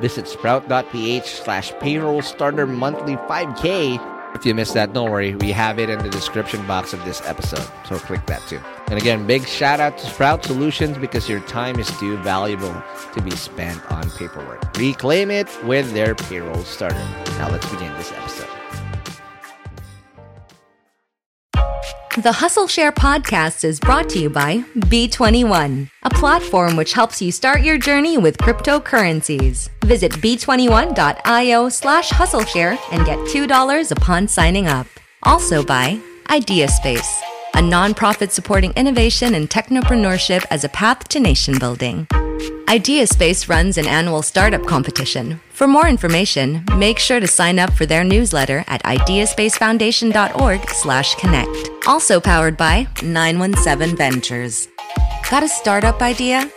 Visit sprout.ph slash payroll starter monthly 5K. If you missed that, don't worry. We have it in the description box of this episode. So click that too. And again, big shout out to Sprout Solutions because your time is too valuable to be spent on paperwork. Reclaim it with their payroll starter. Now let's begin this episode. The Hustle Share podcast is brought to you by B21, a platform which helps you start your journey with cryptocurrencies. Visit b21.io slash hustleshare and get $2 upon signing up. Also by IdeaSpace, a nonprofit supporting innovation and technopreneurship as a path to nation building. IdeaSpace runs an annual startup competition. For more information, make sure to sign up for their newsletter at ideaspacefoundation.org/connect. Also powered by 917 Ventures. Got a startup idea?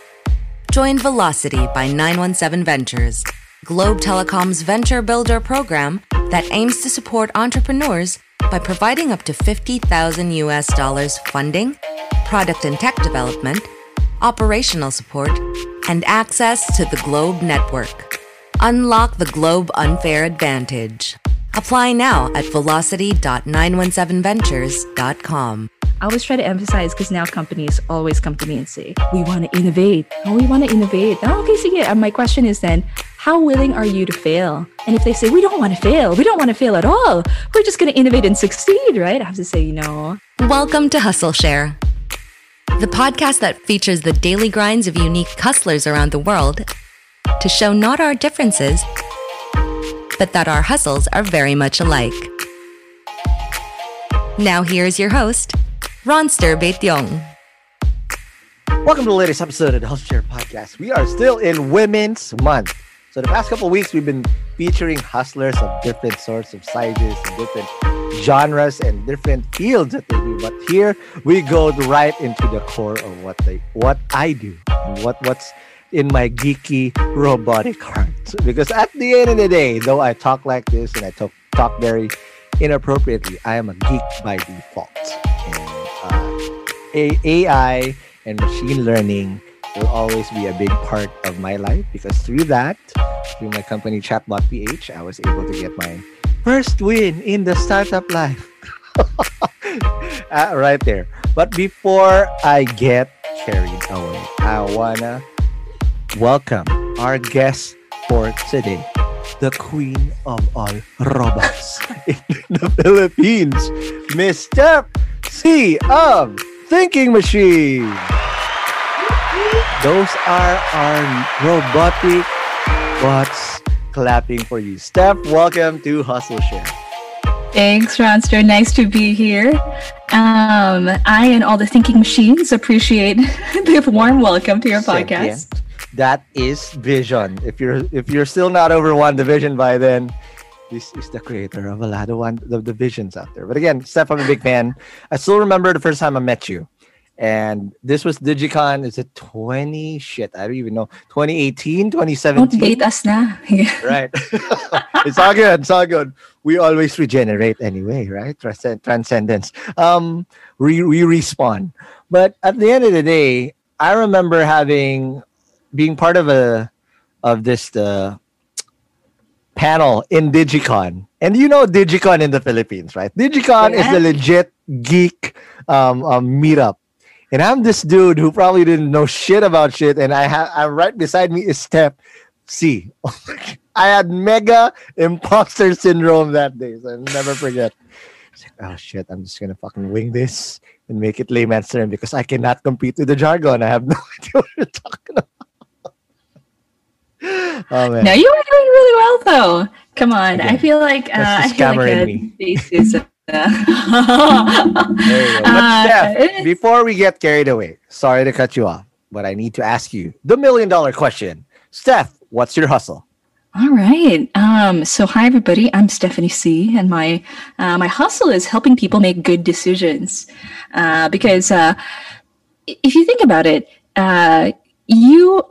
Join Velocity by 917 Ventures, Globe Telecom's venture builder program that aims to support entrepreneurs by providing up to 50,000 US dollars funding, product and tech development, operational support, and access to the Globe network. Unlock the Globe unfair advantage. Apply now at velocity.917ventures.com. I always try to emphasize because now companies always come to me and say, we want to innovate. Oh, we want to innovate. Oh, okay, so yeah. And my question is then, how willing are you to fail? And if they say, we don't want to fail, we don't want to fail at all, we're just going to innovate and succeed, right? I have to say, no. Welcome to Hustle Share, the podcast that features the daily grinds of unique hustlers around the world to show not our differences, but that our hustles are very much alike. Now here's your host, Ronster Beityong. Welcome to the latest episode of the Hustle Share Podcast. We are still in Women's Month. So the past couple weeks, we've been featuring hustlers of different sorts of sizes and different genres and different fields that they do. But here we go right into the core of what they, what I do, and what what's in my geeky robotic heart. Because at the end of the day, though I talk like this and I talk talk very inappropriately, I am a geek by default. And uh, AI and machine learning will always be a big part of my life because through that, through my company Chatbot PH, I was able to get my first win in the startup life. uh, right there. But before I get carried away, I wanna welcome our guest for today, the queen of all robots in the Philippines, Miss Steph Sy of Thinking Machine. Those are our robotic bots clapping for you. Steph, welcome to Hustle Share. Thanks, Ronster. Nice to be here. Um, I and all the thinking machines appreciate the warm welcome to your podcast. Second, that is Vision. If you're if you're still not over WandaVision by then, This is the creator of a lot of one of the visions out there. But again, Steph, I'm a big fan. I still remember the first time I met you. And this was Digicon. Is it 20? Shit, I don't even know. 2018, 2017? Don't date us na. right. it's all good. It's all good. We always regenerate anyway, right? Transcend- transcendence. Um, we, we respawn. But at the end of the day, I remember having being part of a of this the panel in Digicon. And you know Digicon in the Philippines, right? Digicon Yeah. is the legit geek um, um meetup. And I'm this dude who probably didn't know shit about shit. And I have I'm right beside me is Steph Sy. I had mega imposter syndrome that day. So I'll never forget. Like, oh shit, I'm just gonna fucking wing this and make it layman's term because I cannot compete with the jargon. I have no idea what you're talking about. oh man. No, you were doing really well though. Come on, I feel like uh, I feel like uh, me. There you go. But uh, Steph, before we get carried away, sorry to cut you off, but I need to ask you the million dollar question. Steph, what's your hustle? All right. Um, so hi everybody. I'm Stephanie Sy, and my uh, my hustle is helping people make good decisions. Uh, because uh, if you think about it, uh, you,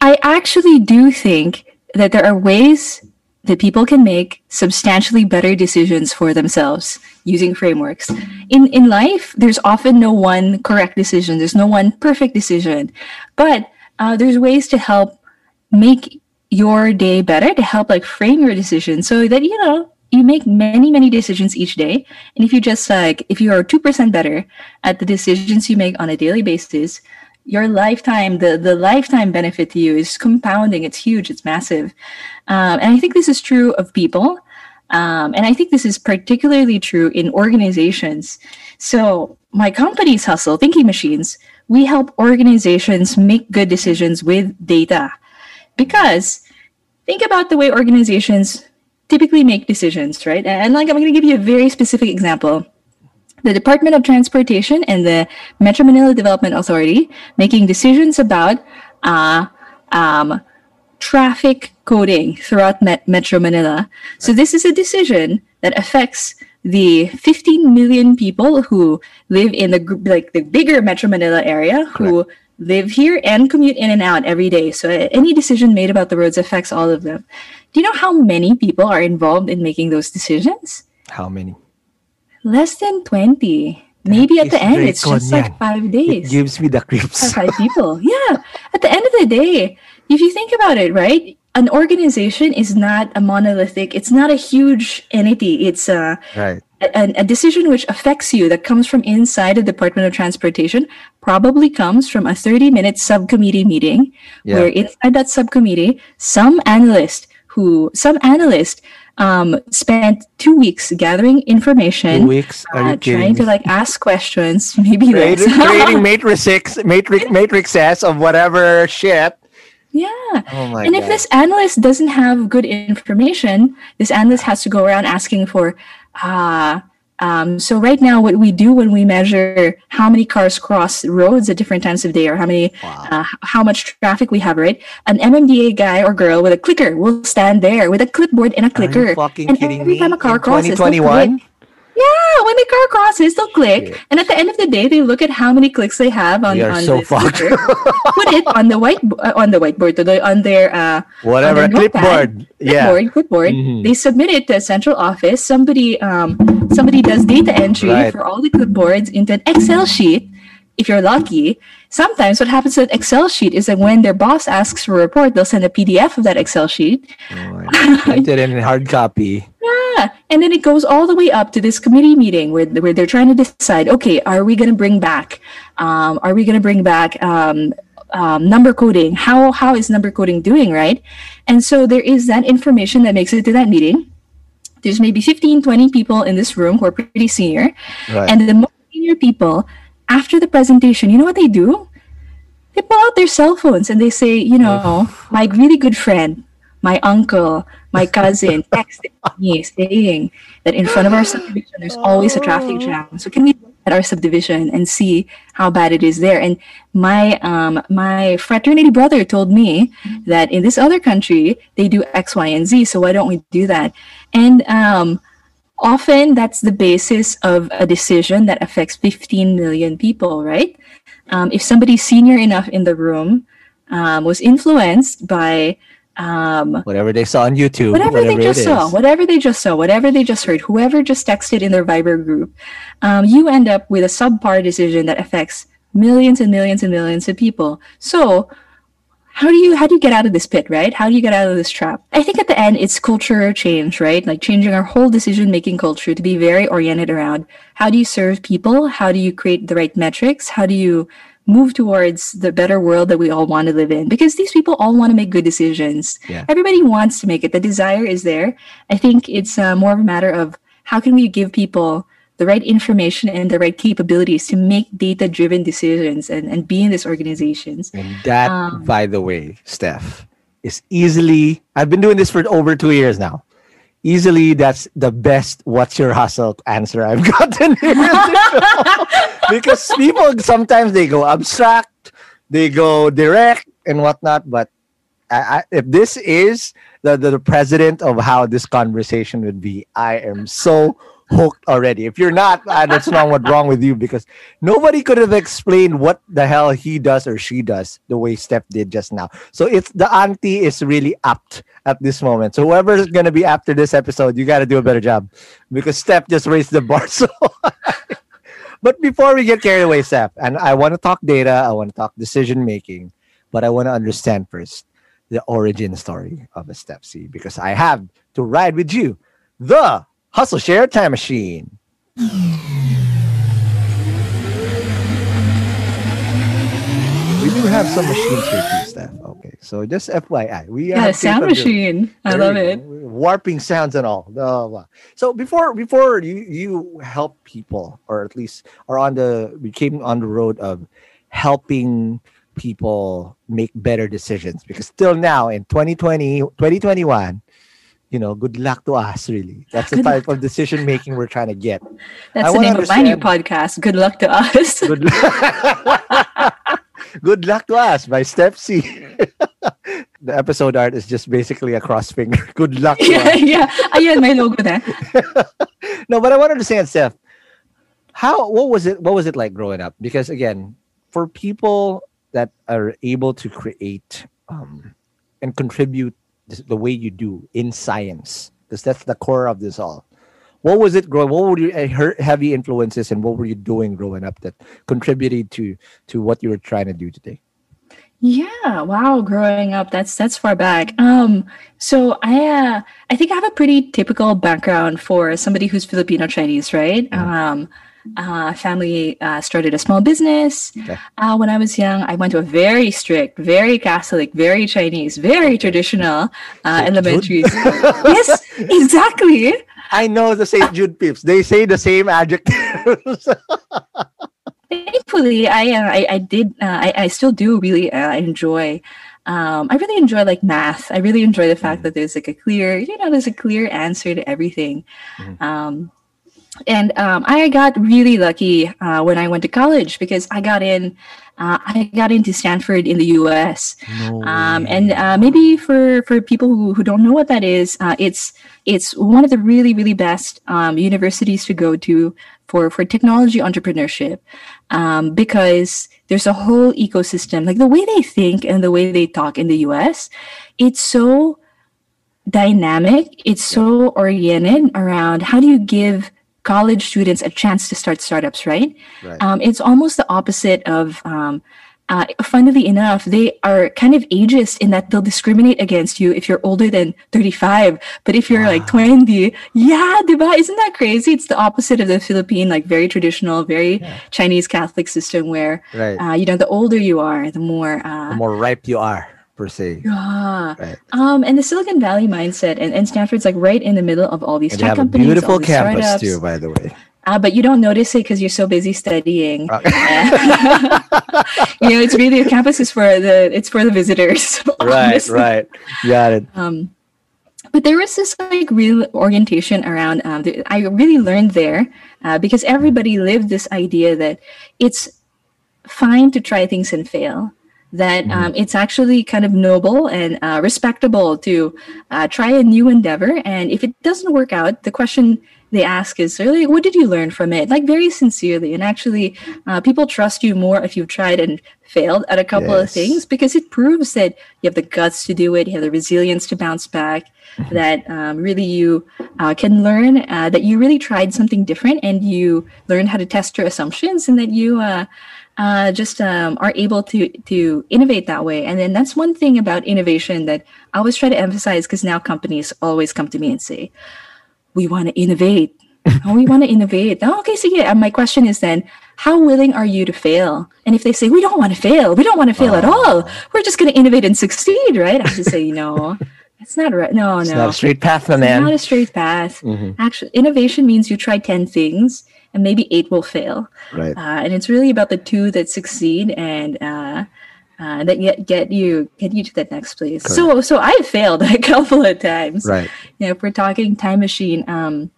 I actually do think that there are ways that people can make substantially better decisions for themselves using frameworks. In in life, there's often no one correct decision. There's no one perfect decision, but uh, there's ways to help make your day better to help like frame your decision so that you know you make many many decisions each day and if you just like if you are 2% better at the decisions you make on a daily basis your lifetime the the lifetime benefit to you is compounding. It's huge. It's massive. Um, and i think this is true of people. Um, and i think this is particularly true in organizations. So my company's hustle thinking machines we help organizations make good decisions with data. Because think about the way organizations typically make decisions, right? And like I'm going to give you a very specific example. The Department of Transportation and the Metro Manila Development Authority making decisions about uh, um, traffic coding throughout Met- Metro Manila. So this is a decision that affects the 15 million people who live in the like the bigger Metro Manila area who live here and commute in and out every day. So uh, any decision made about the roads affects all of them. Do you know how many people are involved in making those decisions? How many? Less than 20. Maybe at the end, it's just like yan. five It days. gives me the creeps. Five people. Yeah. At the end of the day, if you think about it, right? An organization is not a monolithic, it's not a huge entity. It's a, right. a, a decision which affects you that comes from inside the Department of Transportation probably comes from a 30 minute subcommittee meeting Yeah. where inside that subcommittee, some analyst who, some analyst um, spent two weeks gathering information, Two weeks? Are you uh, trying to like ask questions, maybe less. Creating, matrices, matrix, matrices of whatever shit. yeah. Oh and if this analyst doesn't have good information, this analyst has to go around asking for, uh, um, so right now, what we do when we measure how many cars cross roads at different times of day, or how many, uh, how much traffic we have, right? An MMDA guy or girl with a clicker will stand there with a clipboard and a clicker. and kidding every me? time a car In crosses, they'll 2021? Click. Yeah, when the car crosses, they'll click, Shit. and at the end of the day, they look at how many clicks they have on We are on so the fucked. put it on the white uh, on the whiteboard, the- on their uh, Whatever. on their notepad, Clipboard. Yeah. clipboard, clipboard. Mhm. They submit it to a central office. Somebody, um, somebody does data entry Right. for all the clipboards into an Excel sheet. If you're lucky, sometimes what happens to that Excel sheet is that when their boss asks for a report, they'll send a PDF of that Excel sheet. Oh my God. It in hard copy. Yeah, and then it goes all the way up to this committee meeting where, where they're trying to decide, okay, are we going to bring back, um, are we going to bring back um, um, number coding? How how is number coding doing, right? And so there is that information that makes it to that meeting. There's maybe 15, 20 people in this room who are pretty senior, Right. and the more senior people, after the presentation, you know what they do? They pull out their cell phones and they say, you know, my really good friend, my uncle, my cousin texted me saying that in front of our subdivision there's always a traffic jam. So can we at our subdivision and see how bad it is there. And my um, my fraternity brother told me that in this other country they do X, Y, and Z. So why don't we do that? And um, often that's the basis of a decision that affects 15 million people, right? Um, if somebody senior enough in the room um, was influenced by um, whatever they saw on YouTube, whatever, whatever they just saw, whatever they just saw, whatever they just heard, whoever just texted in their Viber group, um, you end up with a subpar decision that affects millions and millions and millions of people. So, how do you how do you get out of this pit, right? How do you get out of this trap? I think at the end it's culture change, right? Like changing our whole decision making culture to be very oriented around how do you serve people, how do you create the right metrics, how do you move towards the better world that we all want to live in because these people all want to make good decisions. Yeah. everybody wants to make it. The desire is there. I think it's uh, more of a matter of how can we give people the right information and the right capabilities to make data driven decisions and, and be in these organizations. And that um, by the way steph is easily i've been doing this for over two years now easily that's the best what's your hustle answer I've gotten because people sometimes they go abstract, they go direct and whatnot. But I, I, if this is the, the, the president of how this conversation would be, I am so hooked already. If you're not, uh, that's not what's wrong with you because nobody could have explained what the hell he does or she does the way Steph did just now. So it's the ante is really apt at this moment. So whoever's gonna be after this episode, you gotta do a better job because Steph just raised the bar so but before we get carried away, Steph, and I want to talk data, I want to talk decision making, but I want to understand first the origin story of a Steph Sy because I have to ride with you the Hustle Share Time Machine. We do have some machines here too, Steph. Okay, so just FYI, we yeah, have sound machine. I love it. Warping sounds and all. So before before you you help people, or at least are on the we came on the road of helping people make better decisions because still now in 2020 2021 you know, good luck to us, really. That's the type of decision making we're trying to get. That's I the name understand. of my new podcast. Good luck to us. Good, good luck to us by Steph Sy. the episode art is just basically a cross finger. Good luck. yeah, yeah. Ayun, may logo na. no, but I want to understand, Steph. How what was it? What was it like growing up? Because again, for people that are able to create um, and contribute the way you do in science, because that's the core of this all. What was it growing? What were your heavy influences, and what were you doing growing up that contributed to to what you were trying to do today? Yeah, wow, growing up, that's that's far back. Um, so I uh, I think I have a pretty typical background for somebody who's Filipino Chinese, right? Mm-hmm. Um, uh, family uh, started a small business. Okay. Uh, when I was young, I went to a very strict, very Catholic, very Chinese, very traditional uh, elementary school. yes, exactly. I know the St. Jude peeps. They say the same adjectives. Thankfully, I, uh, I, I did uh, I, I still do really enjoy um, I really enjoy like math. I really enjoy the fact mm that there's like a clear, you know, there's a clear answer to everything. mm Um, and um, I got really lucky uh, when I went to college because I got in. Uh, I got into Stanford in the U.S. No um, and uh, maybe for, for people who, who don't know what that is, uh, it's it's one of the really really best um, universities to go to for for technology entrepreneurship um, because there's a whole ecosystem. Like the way they think and the way they talk in the U.S., it's so dynamic. It's so oriented around how do you give college students a chance to start startups, right? right. Um, it's almost the opposite of, um, uh, funnily enough, they are kind of ageist in that they'll discriminate against you if you're older than 35. But if you're wow. like 20, yeah, diba? Isn't that crazy? It's the opposite of the Philippine, like very traditional, very yeah. Chinese Catholic system where, right. uh, you know, the older you are, the more, uh, the more ripe you are per se. Yeah. Right. Um, and the Silicon Valley mindset, and, and Stanford's like right in the middle of all these and tech companies. beautiful campus startups. too, by the way. Uh, but you don't notice it because you're so busy studying. Uh, you know, it's really the campus is for the it's for the visitors. right, right, got it. Um, but there was this like real orientation around um, the, i really learned there uh, because everybody lived this idea that it's fine to try things and fail that Mm-hmm. um, it's actually kind of noble and uh, respectable to uh, try a new endeavor and if it doesn't work out the question they ask is really what did you learn from it like very sincerely and actually uh, people trust you more if you've tried and failed at a couple of things because it proves that you have the guts to do it you have the resilience to bounce back Mm-hmm. that um, really you uh, can learn uh, that you really tried something different and you learned how to test your assumptions and that you uh, just um, are able to to innovate that way. And then that's one thing about innovation that i always try to emphasize because now companies always come to me and say we want to innovate. Oh, we want to innovate. Oh, okay so yeah my question is then how willing are you to fail? And if they say we don't want to fail we don't want to fail at all we're just going to innovate and succeed right? I to say know it's not right. No It's no. not a straight path, my it's man. not a straight path. Mhm. Actually, innovation means you try 10 things and maybe eight will fail. Right. Uh, and it's really about the two that succeed and uh, uh, that get, get you get you to that next place. So so I've failed a couple of times. Right. You know, if we're talking time machine, um,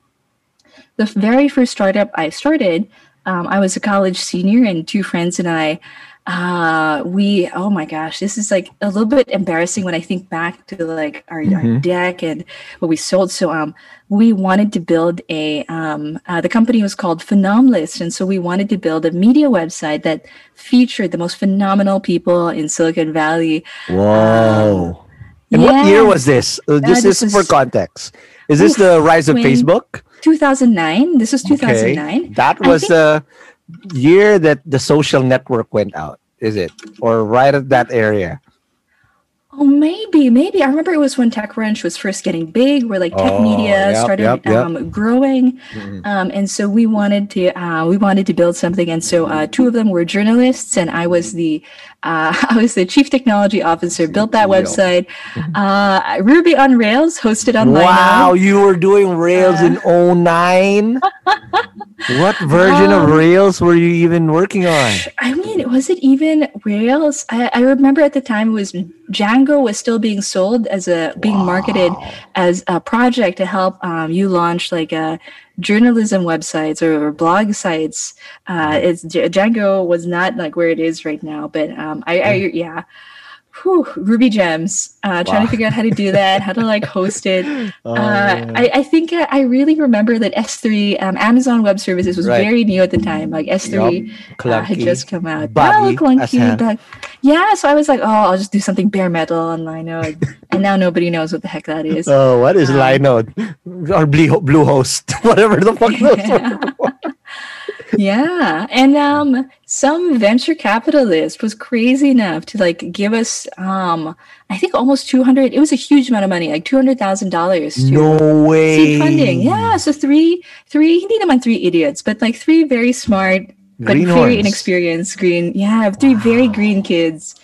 the very first startup I started, um, I was a college senior, and two friends and I, uh, we oh my gosh, this is like a little bit embarrassing when I think back to like our, our deck and what we sold. So um, we wanted to build a um, uh, the company was called Phenomlist, and so we wanted to build a media website that featured the most phenomenal people in Silicon Valley. Whoa. and what year was this? Uh, this, this is for context. Is this Oof, the rise of 20 Facebook? 2009. This was 2009. That was the year that the social network went out, is it? Or right at that area? Oh, maybe, maybe. I remember it was when TechCrunch was first getting big, where like tech Oh, media yep, started yep, yep. Um, growing, um, and so we wanted to uh, we wanted to build something. And so uh, two of them were journalists, and I was the uh, I was the chief technology officer. Built that website, uh, Ruby on Rails, hosted on Wow, you were doing Rails in 09? what version of Um, Rails were you even working on? I mean, was it even Rails? I, I remember at the time it was Django was still being sold as a being marketed as a project to help um, you launch like a journalism websites or, or blog sites. Uh, it's Django was not like where it is right now, but um, I, I yeah. Whew, Ruby gems. Uh, trying Wow. to figure out how to do that, how to like host it. Oh, Uh, I, I think uh, I really remember that S3, um, Amazon Web Services, was Right. very new at the time. Like S3 uh, had just come out. buggy yeah, clunky, yeah. So I was like, oh, I'll just do something bare metal on Linode, and now nobody knows what the heck that is. Oh, what is Um, Linode? Or Blue, Bluehost, whatever the fuck those were. Yeah, and um, some venture capitalist was crazy enough to like give us um, I think almost two hundred. It was a huge amount of money, like two hundred thousand dollars No way. seed funding. Yeah, so three, three, hindi naman three idiots, but like three very smart but very Greenhorns. inexperienced green. Yeah, three very green kids.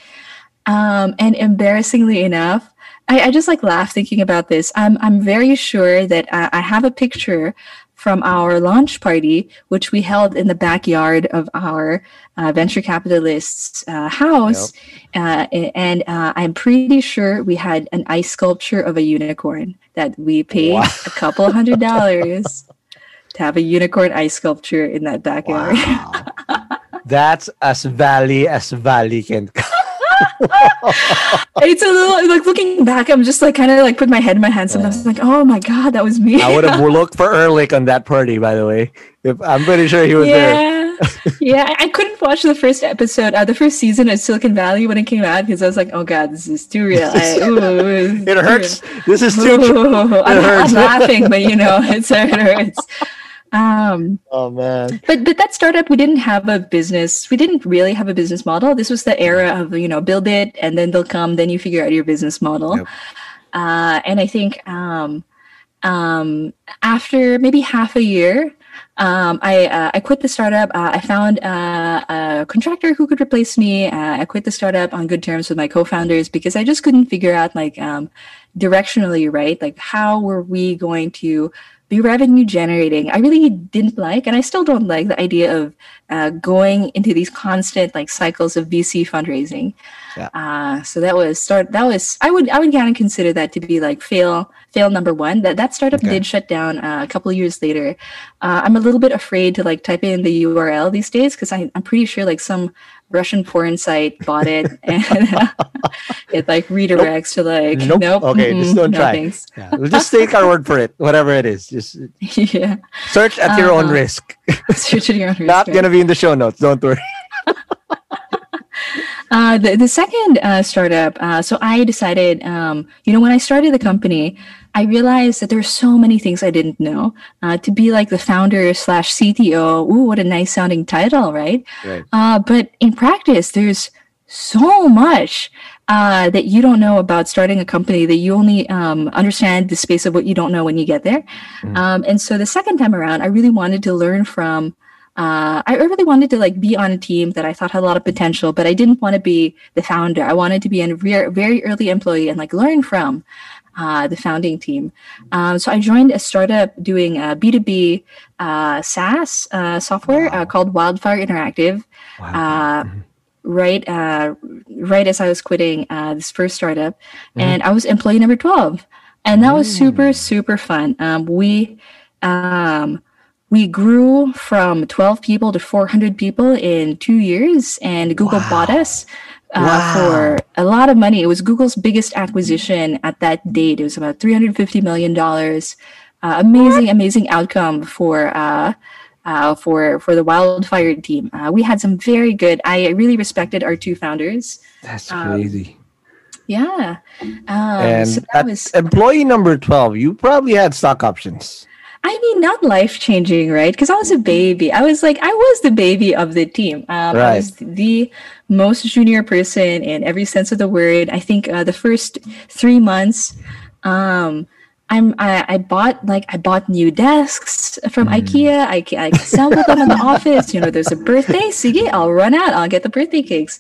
Um, and embarrassingly enough, I, I just like laugh thinking about this. I'm I'm very sure that I, I have a picture from our launch party, which we held in the backyard of our uh, venture capitalist's uh, house, uh, and uh, I'm pretty sure we had an ice sculpture of a unicorn that we paid Wow. a couple hundred dollars to have a unicorn ice sculpture in that backyard. Wow. That's as valley as valley can come. it's a little like looking back. I'm just like kind of like put my head in my hands. Sometimes like, oh my god, that was me. I would have looked for Erlich on that party, by the way. If I'm pretty sure he was there. yeah, yeah. I- couldn't watch the first episode, uh, the first season of Silicon Valley when it came out because I was like, oh god, this is too real. I, ooh, It hurts. This is too. Ooh, I'm, I'm laughing, but you know, it's it hurts. Um, Oh man. but but that startup, we didn't have a business. We didn't really have a business model. This was the era of you know build it and then they'll come. Then you figure out your business model. Yep. Uh, and I think um, um, after maybe half a year, um, I uh, I quit the startup. Uh, I found uh, a contractor who could replace me. Uh, I quit the startup on good terms with my co-founders because I just couldn't figure out like um, directionally right like how were we going to be revenue generating i really didn't like and i still don't like the idea of uh, going into these constant like cycles of vc fundraising yeah. uh, so that was start that was i would i would kind of consider that to be like fail fail number one that that startup okay. did shut down uh, a couple of years later uh, i'm a little bit afraid to like type in the url these days because i'm pretty sure like some Russian porn site bought it and it like redirects nope. to like nope. nope. Okay, mm-hmm, just don't no try. Yeah. We'll just take our word for it, whatever it is. Just yeah. Search at your uh, own risk. search at your own risk. Not right? gonna be in the show notes. Don't worry. Uh, the, the second uh, startup, uh, so I decided, um, you know, when I started the company, I realized that there are so many things I didn't know. Uh, to be like the founder slash CTO, ooh, what a nice sounding title, right? right. Uh, but in practice, there's so much uh, that you don't know about starting a company that you only um, understand the space of what you don't know when you get there. Mm. Um, and so the second time around, I really wanted to learn from uh, I really wanted to like be on a team that I thought had a lot of potential, but I didn't want to be the founder. I wanted to be a re- very early employee and like learn from uh, the founding team. Um, so I joined a startup doing B2B uh, SaaS uh, software uh, wow. called Wildfire Interactive. Wow. Mm-hmm. Right, right as I was quitting this first startup, mm-hmm. and I was employee number twelve, and that was super super fun. Um, we um, we grew from 12 people to 400 people in two years and google wow. bought us uh, wow. for a lot of money. It was google's biggest acquisition at that date. It was about 350 million dollars. Uh, amazing amazing outcome for uh, uh, for for the wildfire team. Uh, we had some very good i really respected our two founders. That's um, crazy. yeah. Um, and so at was... employee number 12 you probably had stock options I mean, not life changing, right? Because I was a baby. I was like, I was the baby of the team. Um, right. I was the most junior person in every sense of the word. I think uh, the first three months, um, I'm I, I, bought like I bought new desks from mm. IKEA. I, I assembled them in the office. You know, there's a birthday. So I'll run out. I'll get the birthday cakes.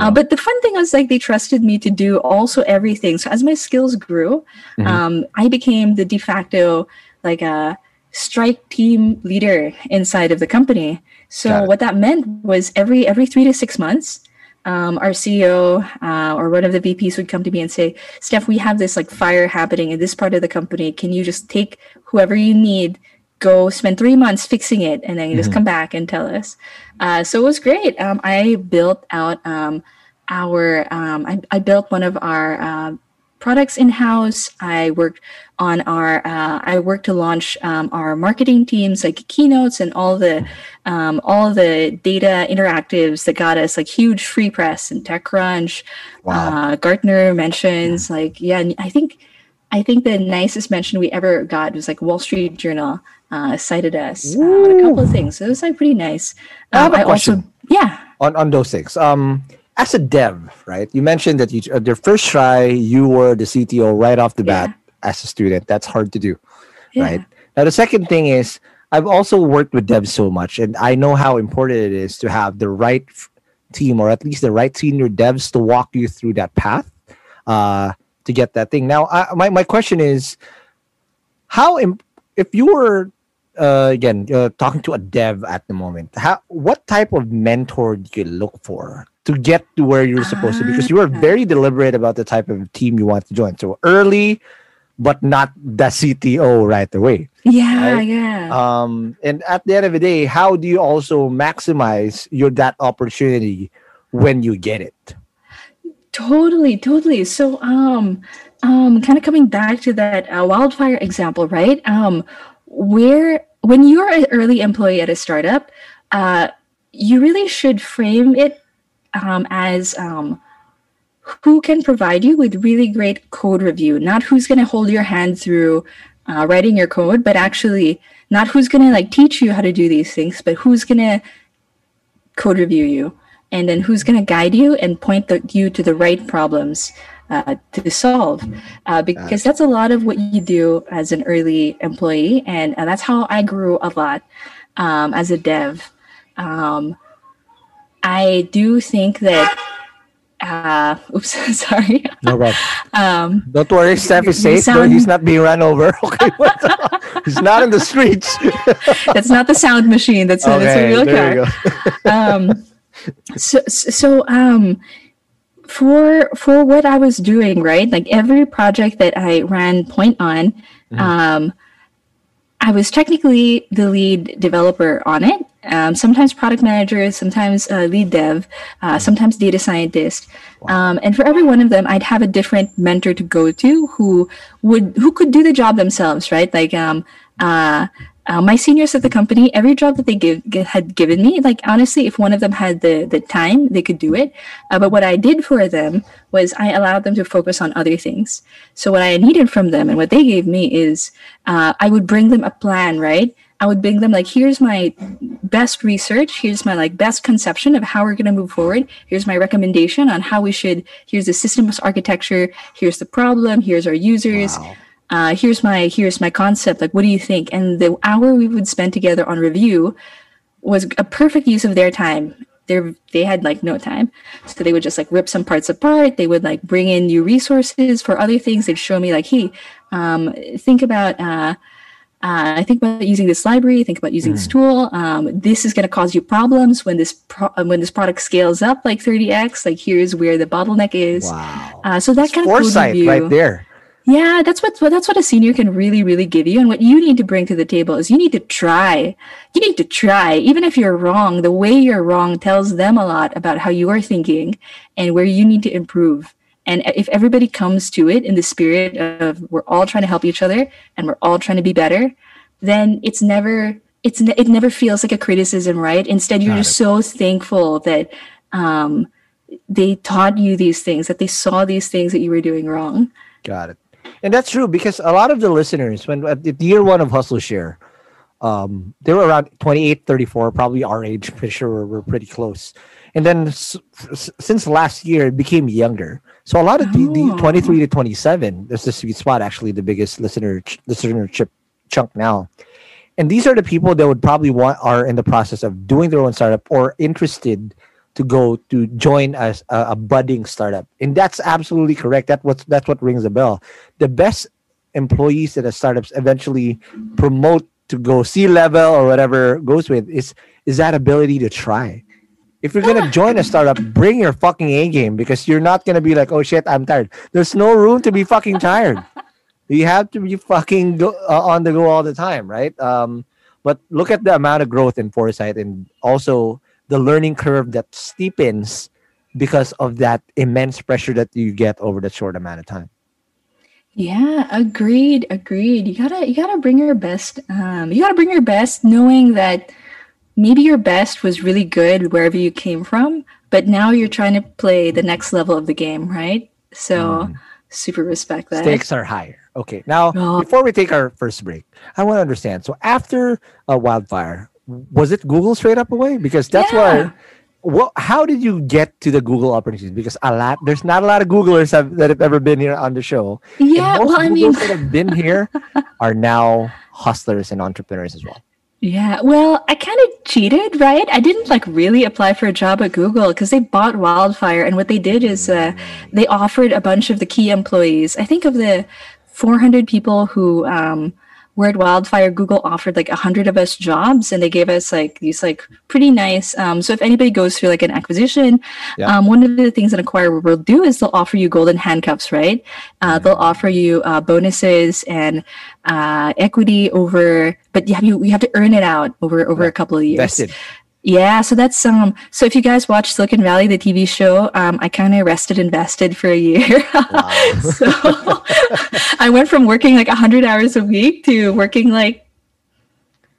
Uh, but the fun thing was like they trusted me to do also everything. So as my skills grew, mm-hmm. um, I became the de facto like a strike team leader inside of the company. So what that meant was every every three to six months, um, our CEO uh, or one of the VPs would come to me and say, "Steph, we have this like fire happening in this part of the company. Can you just take whoever you need?" Go spend three months fixing it, and then you mm-hmm. just come back and tell us. Uh, so it was great. Um, I built out um, our. Um, I, I, built one of our uh, products in house. I worked on our. Uh, I worked to launch um, our marketing teams, like keynotes and all the um, all the data interactives that got us like huge free press and TechCrunch. Wow. Uh, Gartner mentions yeah. like yeah. I think I think the nicest mention we ever got was like Wall Street Journal uh, cited us uh, on a couple of things. So it was like pretty nice. Um, I have a I question. Also, yeah. On on those things. Um as a dev, right? You mentioned that you uh, their first try you were the CTO right off the bat yeah. As a student. That's hard to do, yeah. right? Now the second thing is I've also worked with devs so much, and I know how important it is to have the right team or at least the right senior devs to walk you through that path uh, to get that thing. Now, I, my my question is, how imp- if you were uh, again uh, talking to a dev at the moment, how what type of mentor do you look for to get to where you're supposed to because you were ah. very deliberate about the type of team you want to join. So early, but not the CTO right away. Yeah, right? yeah. Um, and at the end of the day, how do you also maximize your that opportunity when you get it? Totally, totally. So, um, um, kind of coming back to that uh, wildfire example, right? Um, where when you're an early employee at a startup, uh, you really should frame it um, as um, who can provide you with really great code review, not who's going to hold your hand through uh, writing your code, but actually not who's going to like teach you how to do these things, but who's going to code review you, and then who's going to guide you and point the, you to the right problems uh, to solve, uh, because that's a lot of what you do as an early employee, and uh, that's how I grew a lot um, as a dev. Um, I do think that uh, oops, sorry. No problem. Um, Don't worry, Steph is safe. sound- he's not being run over. Okay, he's not in the streets. that's not the sound machine. That's, a, that's a real there car. you go. um so so um for for what i was doing right like every project that i ran point on um i was technically the lead developer on it um, sometimes product managers, sometimes uh, lead dev uh, sometimes data scientist um, and for every one of them i'd have a different mentor to go to who would who could do the job themselves right like um uh uh, my seniors at the company, every job that they give, g- had given me, like honestly, if one of them had the the time, they could do it. Uh, but what I did for them was I allowed them to focus on other things. So what I needed from them and what they gave me is uh, I would bring them a plan, right? I would bring them like, here's my best research, here's my like best conception of how we're going to move forward. Here's my recommendation on how we should. Here's the systems architecture. Here's the problem. Here's our users uh, here's my here's my concept like what do you think and the hour we would spend together on review was a perfect use of their time they they had like no time so they would just like rip some parts apart they would like bring in new resources for other things they'd show me like hey um, think about uh, uh, I think about using this library think about using this tool um, this is going to cause you problems when this pro- uh, when this product scales up like 30x like here's where the bottleneck is Wow. uh, so that kind of Foresight review- right there. yeah, that's what well, that's what a senior can really, really give you. And what you need to bring to the table is you need to try. You need to try, even if you're wrong. The way you're wrong tells them a lot about how you are thinking and where you need to improve. And if everybody comes to it in the spirit of we're all trying to help each other and we're all trying to be better, then it's never it's it never feels like a criticism, right? Instead, you're Got just so thankful that um, they taught you these things, that they saw these things that you were doing wrong. Got it. And that's true because a lot of the listeners, when at the year one of Hustle Share, um, they were around 28, 34, probably our age. Pretty sure we're, we're pretty close. And then s- s- since last year, it became younger. So a lot of the, the Oh. 23 to 27, that's the sweet spot, actually, the biggest listener ch- listenership chunk now. And these are the people that would probably want are in the process of doing their own startup or interested to go to join a, a budding startup. And that's absolutely correct. That what that's what rings a bell. The best employees that the startups eventually promote to go C level or whatever goes with is is that ability to try. If you're gonna join a startup, bring your fucking A game because you're not gonna be like, oh shit, I'm tired. There's no room to be fucking tired. You have to be fucking go, uh, on the go all the time, right? Um, but look at the amount of growth in foresight and also the learning curve that steepens because of that immense pressure that you get over that short amount of time. Yeah, agreed, agreed. You gotta you gotta bring your best. Um, you gotta bring your best, knowing that maybe your best was really good wherever you came from, but now you're trying to play the next level of the game, right? So mm-hmm. super respect that. Stakes are higher. Okay, now Oh. before we take our first break, I want to understand. So after a wildfire, was it Google straight up away? Because that's Yeah. why. Well, how did you get to the Google opportunities? Because a lot, there's not a lot of Googlers have, that have ever been here on the show. Yeah, most well, I Googlers mean, that have been here are now hustlers and entrepreneurs as well. Yeah, well, I kind of cheated, right? I didn't like really apply for a job at Google because they bought Wildfire, and what they did is uh, they offered a bunch of the key employees. I think of the 400 people who um, at Wildfire, Google offered like a 100 of us jobs, and they gave us like these like pretty nice. Um, so if anybody goes through like an acquisition, Yeah. um, one of the things that Acquire will do is they'll offer you golden handcuffs, right? Uh, they'll offer you uh, bonuses and uh, equity over, but you have you, you have to earn it out over over a couple of years. Vested. Yeah, so that's um. So if you guys watch Silicon Valley, the TV show, um, I kind of rested and vested for a year. so I went from working like hundred hours a week to working like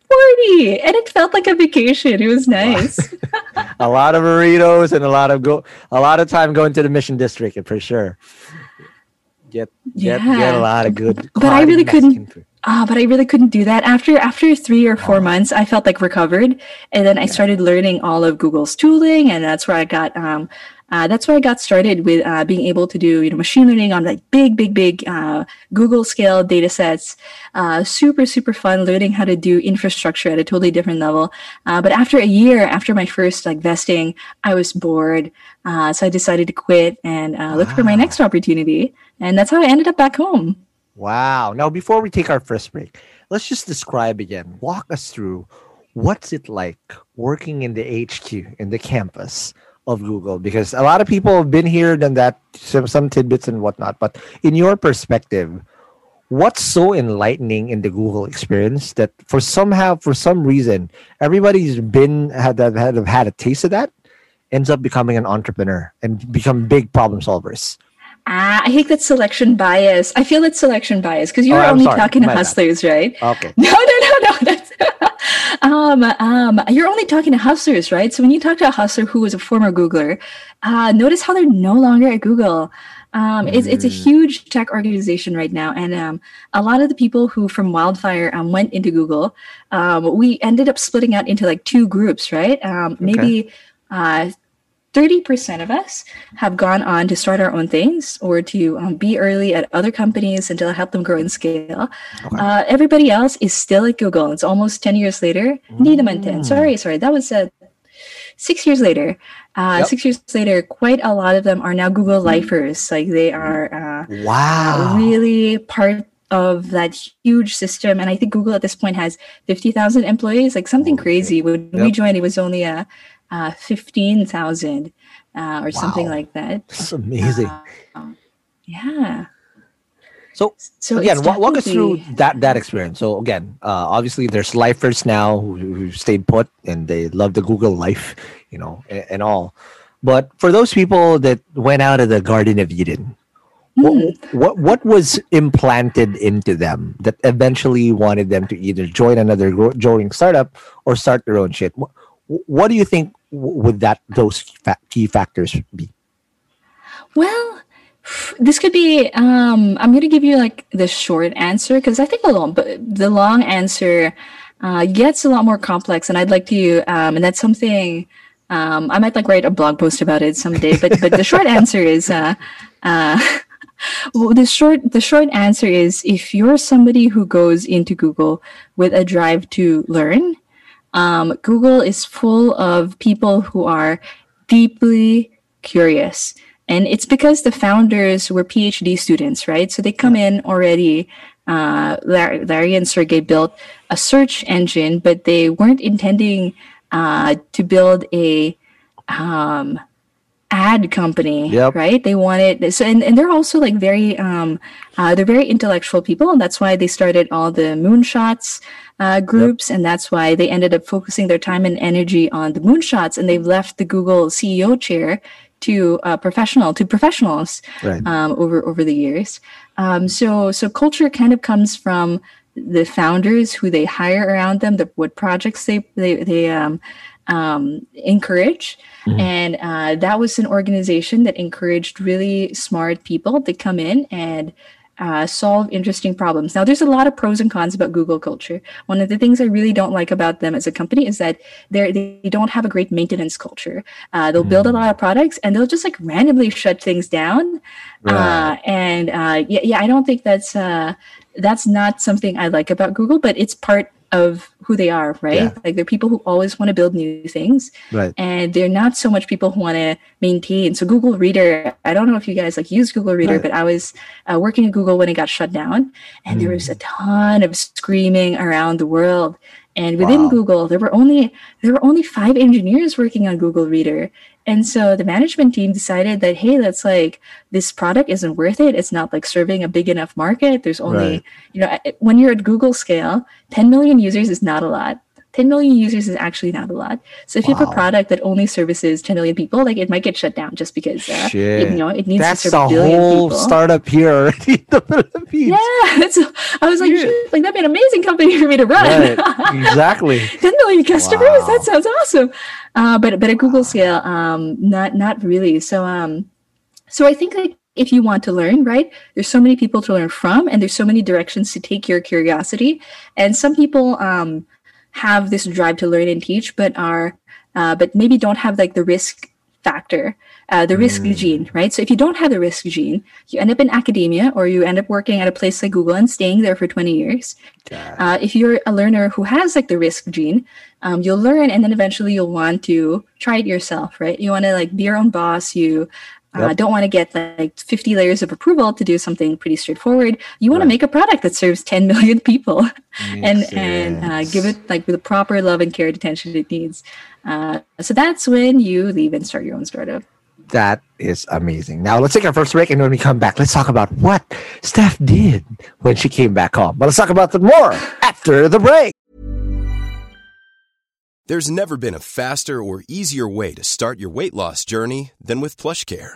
forty, and it felt like a vacation. It was nice. a lot of burritos and a lot of go a lot of time going to the mission district for sure get get get Yeah. a lot of good But I really couldn't- food. Ah, but I really couldn't do that. After after three or four months, I felt like recovered, and then I started learning all of Google's tooling, and that's where I got um, uh, that's where I got started with uh, being able to do you know machine learning on like big, big, big uh, Google scale data sets. Uh, super, super fun learning how to do infrastructure at a totally different level. Uh, but after a year, after my first like vesting, I was bored, uh, so I decided to quit and look wow. for my next opportunity, and that's how I ended up back home. Wow! Now, before we take our first break, let's just describe again. Walk us through what's it like working in the HQ in the campus of Google? Because a lot of people have been here, done that, some, some tidbits and whatnot. But in your perspective, what's so enlightening in the Google experience that for somehow, for some reason, everybody's been had had, had, had a taste of that, ends up becoming an entrepreneur and become big problem solvers. Ah, I think that's selection bias. I feel it's selection bias because you're oh, only sorry. talking to My hustlers, bad. right? Okay. No, no, no, no. That's um, um, you're only talking to hustlers, right? So when you talk to a hustler who was a former Googler, uh, notice how they're no longer at Google. Um, it's, it's a mm. huge tech organization right now. And um, a lot of the people who from Wildfire um, went into Google, um, we ended up splitting out into like two groups, right? Um, okay. Maybe uh, 30% of us have gone on to start our own things or to um, be early at other companies and to help them grow and scale. Okay. Uh, everybody else is still at Google. It's almost 10 years later. Mm. Sorry, sorry. That was uh, six years later. Uh, yep. Six years later, quite a lot of them are now Google mm. lifers. Like they are uh, wow. really part of that huge system. And I think Google at this point has 50,000 employees, like something crazy. When yep. we joined, it was only a uh, 15,000 uh, or something like that. That's amazing. Uh, yeah. So, so again, walk, walk us through that that experience. So again, uh, obviously there's lifers now who, who stayed put and they love the Google life, you know, and, and all. But for those people that went out of the Garden of Eden, what, hmm. what what was implanted into them that eventually wanted them to either join another growing startup or start their own shit? What, what do you think would that those fa- key factors be? Well, this could be. Um, I'm going to give you like the short answer because I think the long, but the long answer uh, gets a lot more complex, and I'd like to. Um, and that's something um, I might like write a blog post about it someday. But but the short answer is. Uh, uh, well, the short the short answer is if you're somebody who goes into Google with a drive to learn um, Google is full of people who are deeply curious. And it's because the founders were PhD students, right? So they come in already. Uh, Larry, Larry and Sergey built a search engine, but they weren't intending uh, to build a um, ad company yep. right they wanted so and, and they're also like very um uh, they're very intellectual people and that's why they started all the moonshots uh, groups, yep. and that's why they ended up focusing their time and energy on the moonshots, and they've left the Google CEO chair to uh, professional to professionals right. um, over over the years. Um, so so culture kind of comes from the founders who they hire around them, the what projects they they they um, um, encourage. Mm-hmm. And uh, that was an organization that encouraged really smart people to come in and uh, solve interesting problems. Now, there's a lot of pros and cons about Google culture. One of the things I really don't like about them as a company is that they they don't have a great maintenance culture. Uh, they'll mm. build a mm. lot of products and they'll just like randomly shut things down. Right. Uh, and uh, yeah, yeah, I don't think that's uh, that's not something I like about Google, but it's part of who they are, right? Yeah. Like they're people who always want to build new things. Right. And they're not so much people who want to maintain. So Google Reader, I don't know if you guys like use Google Reader, right. but I was uh, working at Google when it got shut down and mm. there was a mm. ton of screaming around the world and within wow. Google, there were only there were only five engineers working on Google Reader. And so the management team decided that hey, that's like this product isn't worth it. It's not like serving a big enough market. There's only, right. you know, when you're at Google scale, 10 million users is not a lot. 10 million users is actually not a lot. So if wow. you have a product that only services 10 million people, like it might get shut down just because uh, it, you know it needs that's to serve a billion whole people. startup here already in the Philippines. Yeah, I was like, like that'd be an amazing company for me to run. Right. Exactly. 10 million customers. Wow. That sounds awesome. Uh, but but at Google scale, um, not not really. So um, so I think like if you want to learn, right? There's so many people to learn from, and there's so many directions to take your curiosity. And some people um have this drive to learn and teach, but are uh, but maybe don't have like the risk factor, uh, the risk Mm. gene, right? So if you don't have the risk gene, you end up in academia or you end up working at a place like Google and staying there for 20 years. Uh, if you're a learner who has like the risk gene, um, you'll learn and then eventually you'll want to try it yourself, right? You want to like be your own boss. You uh, don't want to get like 50 layers of approval to do something pretty straightforward. You want Right. to make a product that serves 10 million people and Makes and uh, give it like the proper love and care and attention it needs. Uh, so that's when you leave and start your own startup. That is amazing. Now let's take our first break, and when we come back, let's talk about what Steph did when she came back home. But let's talk about that more after the break. There's never been a faster or easier way to start your weight loss journey than with PlushCare.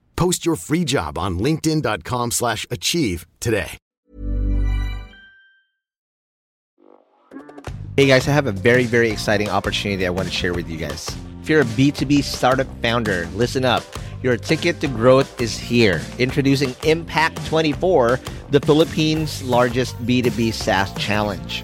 Post your free job on linkedin.com/achieve slash achieve today. Hey guys, I have a very, very exciting opportunity I want to share with you guys. If you're a B2B startup founder, listen up. Your ticket to growth is here. Introducing Impact 24, the Philippines' largest B2B SaaS challenge.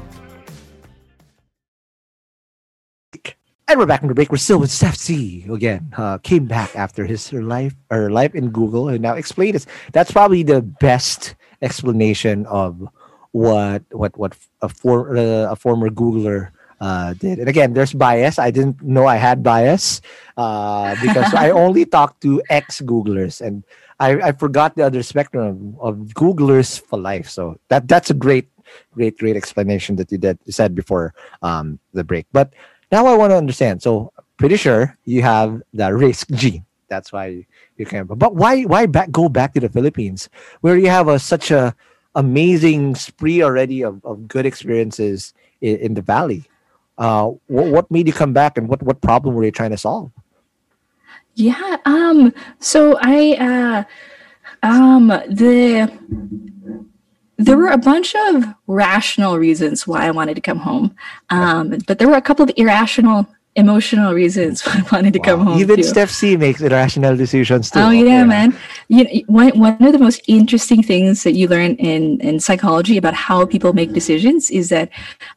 And we're back from the break. We're still with Steph Sy again. Uh, came back after his her life her life in Google and now explain this. That's probably the best explanation of what what what a for uh, a former Googler uh, did. And again, there's bias. I didn't know I had bias uh, because I only talked to ex Googlers and I, I forgot the other spectrum of Googlers for life. So that that's a great great great explanation that you did you said before um, the break. But now I want to understand. So pretty sure you have the risk gene. That's why you can. But why why back go back to the Philippines where you have a such a amazing spree already of, of good experiences in, in the valley? Uh, what, what made you come back and what, what problem were you trying to solve? Yeah. Um. So I. Uh, um. The. There were a bunch of rational reasons why I wanted to come home, um, but there were a couple of irrational, emotional reasons why I wanted to come home. Even too. Steph Sy makes irrational decisions too. Oh yeah, man. You know, one one of the most interesting things that you learn in in psychology about how people make decisions is that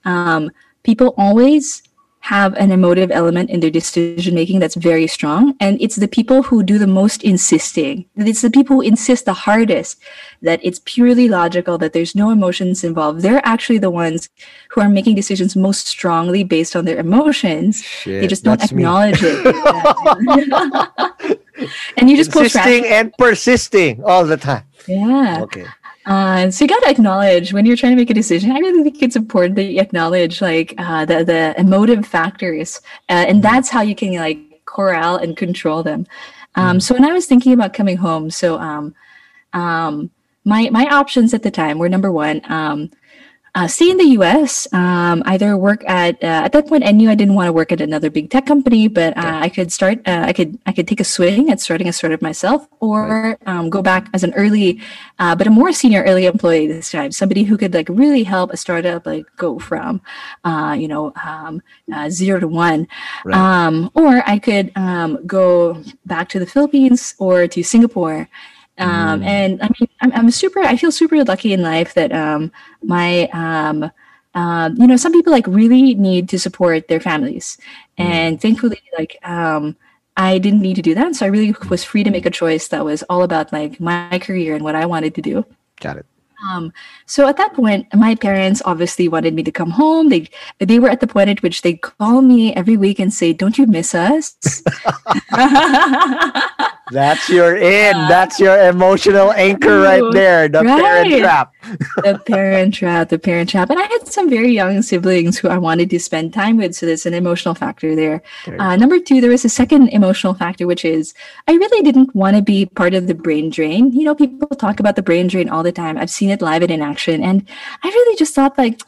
um, people always have an emotive element in their decision making that's very strong, and it's the people who do the most insisting. It's the people who insist the hardest that it's purely logical, that there's no emotions involved. They're actually the ones who are making decisions most strongly based on their emotions. they just don't that's me. acknowledge it. and you just Insisting and persisting all the time. yeah. Okay. Uh, so you got to acknowledge when you're trying to make a decision. I really think it's important that you acknowledge like uh, the the emotive factors, uh, and that's how you can like corral and control them. Um, So when I was thinking about coming home, so um, um, my my options at the time were number one. Uh, stay in the U.S. Um, either work at uh, at that point I knew I didn't want to work at another big tech company, but uh, I could start. Uh, I could I could take a swing at starting a startup myself, or um, go back as an early, uh, but a more senior early employee this time. Somebody who could like really help a startup like go from, uh, you know, um, zero to one. Right. Um, or I could um, go back to the Philippines or to Singapore. Um, Mm. And I mean, I'm, I'm super, I feel super lucky in life that um, my, um, um, you know, some people like really need to support their families. Mm. And thankfully, like, um, I didn't need to do that. So I really was free to make a choice that was all about like my career and what I wanted to do. Got it. Um, so at that point, my parents obviously wanted me to come home. They they were at the point at which they call me every week and say, "Don't you miss us?" That's your in. That's your emotional anchor right there. The parent trap. the parent trap, the parent trap. And I had some very young siblings who I wanted to spend time with. So there's an emotional factor there. There Uh, number two, there was a second emotional factor, which is I really didn't want to be part of the brain drain. You know, people talk about the brain drain all the time. I've seen it live and in action. And I really just thought, like,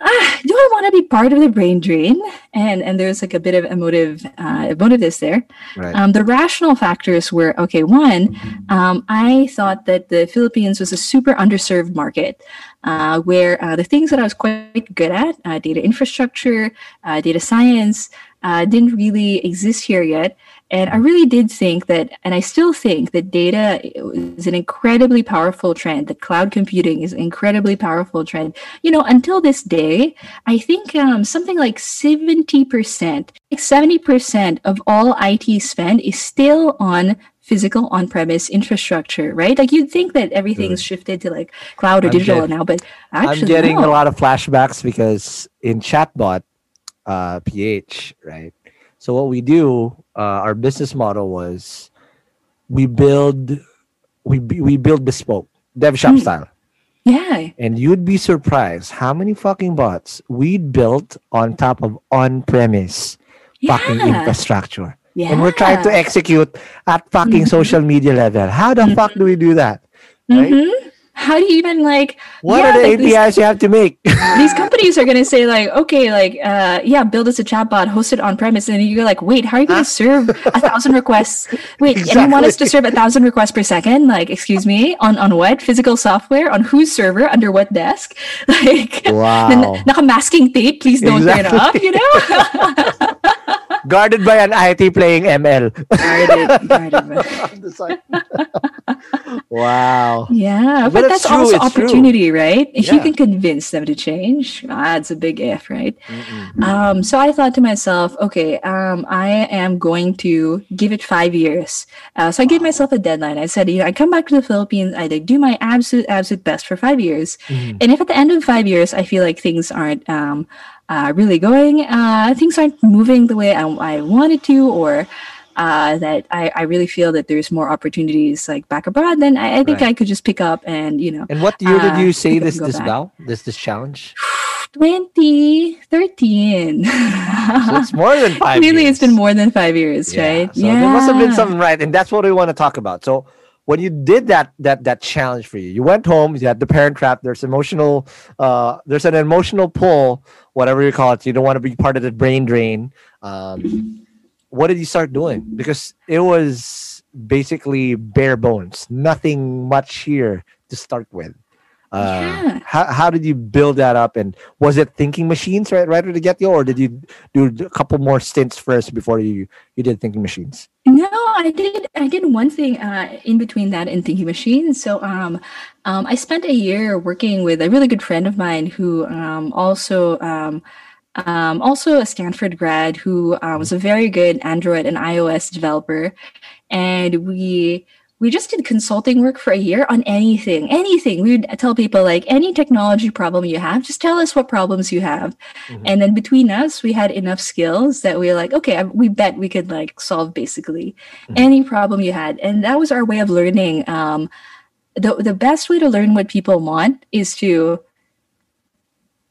ah, do I want to be part of the brain drain? And and there's like a bit of emotive uh, emotiveness there. Right. Um, the rational factors were okay. One, um, I thought that the Philippines was a super underserved market uh, where uh, the things that I was quite good at, uh, data infrastructure, uh, data science, uh, didn't really exist here yet. And I really did think that, and I still think that data is an incredibly powerful trend, that cloud computing is an incredibly powerful trend. You know, until this day, I think um, something like 70%, like 70% of all IT spend is still on physical on-premise infrastructure, right? Like you'd think that everything's shifted to like cloud or I'm digital get- now, but actually I'm getting no. a lot of flashbacks because in chatbot, uh, PH, right? So what we do, uh, our business model was we build, we we build bespoke dev shop Hmm. style, Yeah. and you'd be surprised how many fucking bots we built on top of on-premise fucking infrastructure, Yeah. and we're trying to execute at fucking Mhm. social media level. How the fuck do we do that? Right? Mhm. How do you even like What yeah, are the like these- APIs you have to make? these companies are gonna say like, okay, like, uh, yeah, build us a chatbot, host it on premise, and you're like, wait, how are you gonna serve a thousand requests? Wait, and you want us to serve a thousand requests per second? Like, excuse me, on on what physical software? On whose server? Under what desk? Like, Wow. naka masking tape. Please don't turn it up. You know. Guarded by an IT playing ML. Guarded- guarded by- On the side. wow. Yeah, But but, that's true, also it's true. opportunity, right? If you can convince them to change, ah, a big if, right? Um, so I thought to myself, okay, um, I am going to give it five years. Uh, so I gave myself a deadline. I said, you know, I come back to the Philippines, I like, do my absolute, absolute best for five years. And if at the end of five years I feel like things aren't um, uh, really going, uh, things aren't moving the way I, I wanted to, or uh, that I, I really feel that there's more opportunities like back abroad, then I, I think Right. I could just pick up and you know. And what year did Uh, you say this this bow? This this challenge? 2013. So it's more than five really, years. it's been more than five years, right? So there must have been something right, and that's what we want to talk about. So when you did that that that challenge for you, you went home, you had the parent trap. There's emotional, uh, there's an emotional pull, whatever you call it. You don't want to be part of the brain drain. Um, what did you start doing? Because it was basically bare bones, nothing much here to start with. Uh, Yeah. how, how did you build that up and was it thinking machines right right at the get-go or did you do a couple more stints first before you you did thinking machines No, I did. I did one thing uh, in between that and Thinking Machine. So, um, um, I spent a year working with a really good friend of mine who um, also um, um, also a Stanford grad who uh, was a very good Android and iOS developer, and we we just did consulting work for a year on anything, anything. We would tell people like any technology problem you have, just tell us what problems you have, and then between us, we had enough skills that we were like, okay, I- we bet we could like solve basically any problem you had, and that was our way of learning. Um, the the best way to learn what people want is to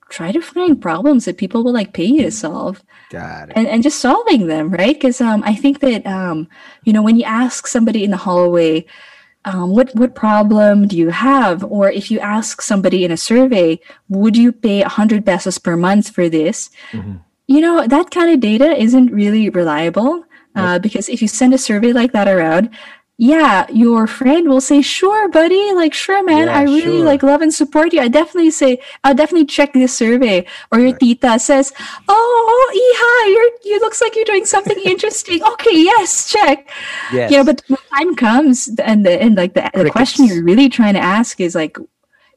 try to find problems that people will like pay you to solve got it and, and just solving them right because um, i think that um, you know when you ask somebody in the hallway um, what what problem do you have? Or if you ask somebody in a survey, would you pay 100 pesos per month for this? Mhm. You know, that kind of data isn't really reliable uh, because if you send a survey like that around, yeah, your friend will say, "Sure, buddy. Like, sure, man. Yeah, I really sure. like love and support you. I definitely say, I'll definitely check this survey." Or your tita says, "Oh, Iha, you're you looks like you're doing something interesting. Okay, yes, check." Yes. You know, but when time comes, and the and like the, the question you're really trying to ask is like,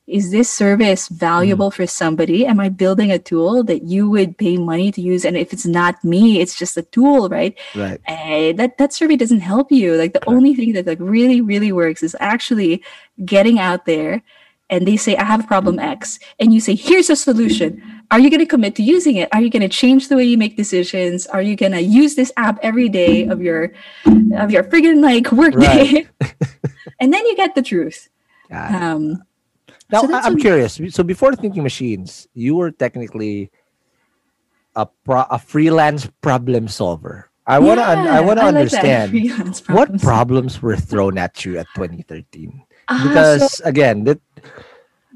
is this service valuable Mm. for somebody? Am I building a tool that you would pay money to use? And if it's not me, it's just a tool, right? right. eh, that that survey doesn't help you. Like the only thing that like really really works is actually getting out there and they say I have problem X and you say here's a solution. Are you going to commit to using it? Are you going to change the way you make decisions? Are you going to use this app every day of your of your friggin' like work day? and then you get the truth. Um Now, So i'm curious. So before thinking machines, you were technically a pro- a freelance problem solver. I want to I want to like understand what problems. were thrown at you at 2013. Ah, Because so- again, that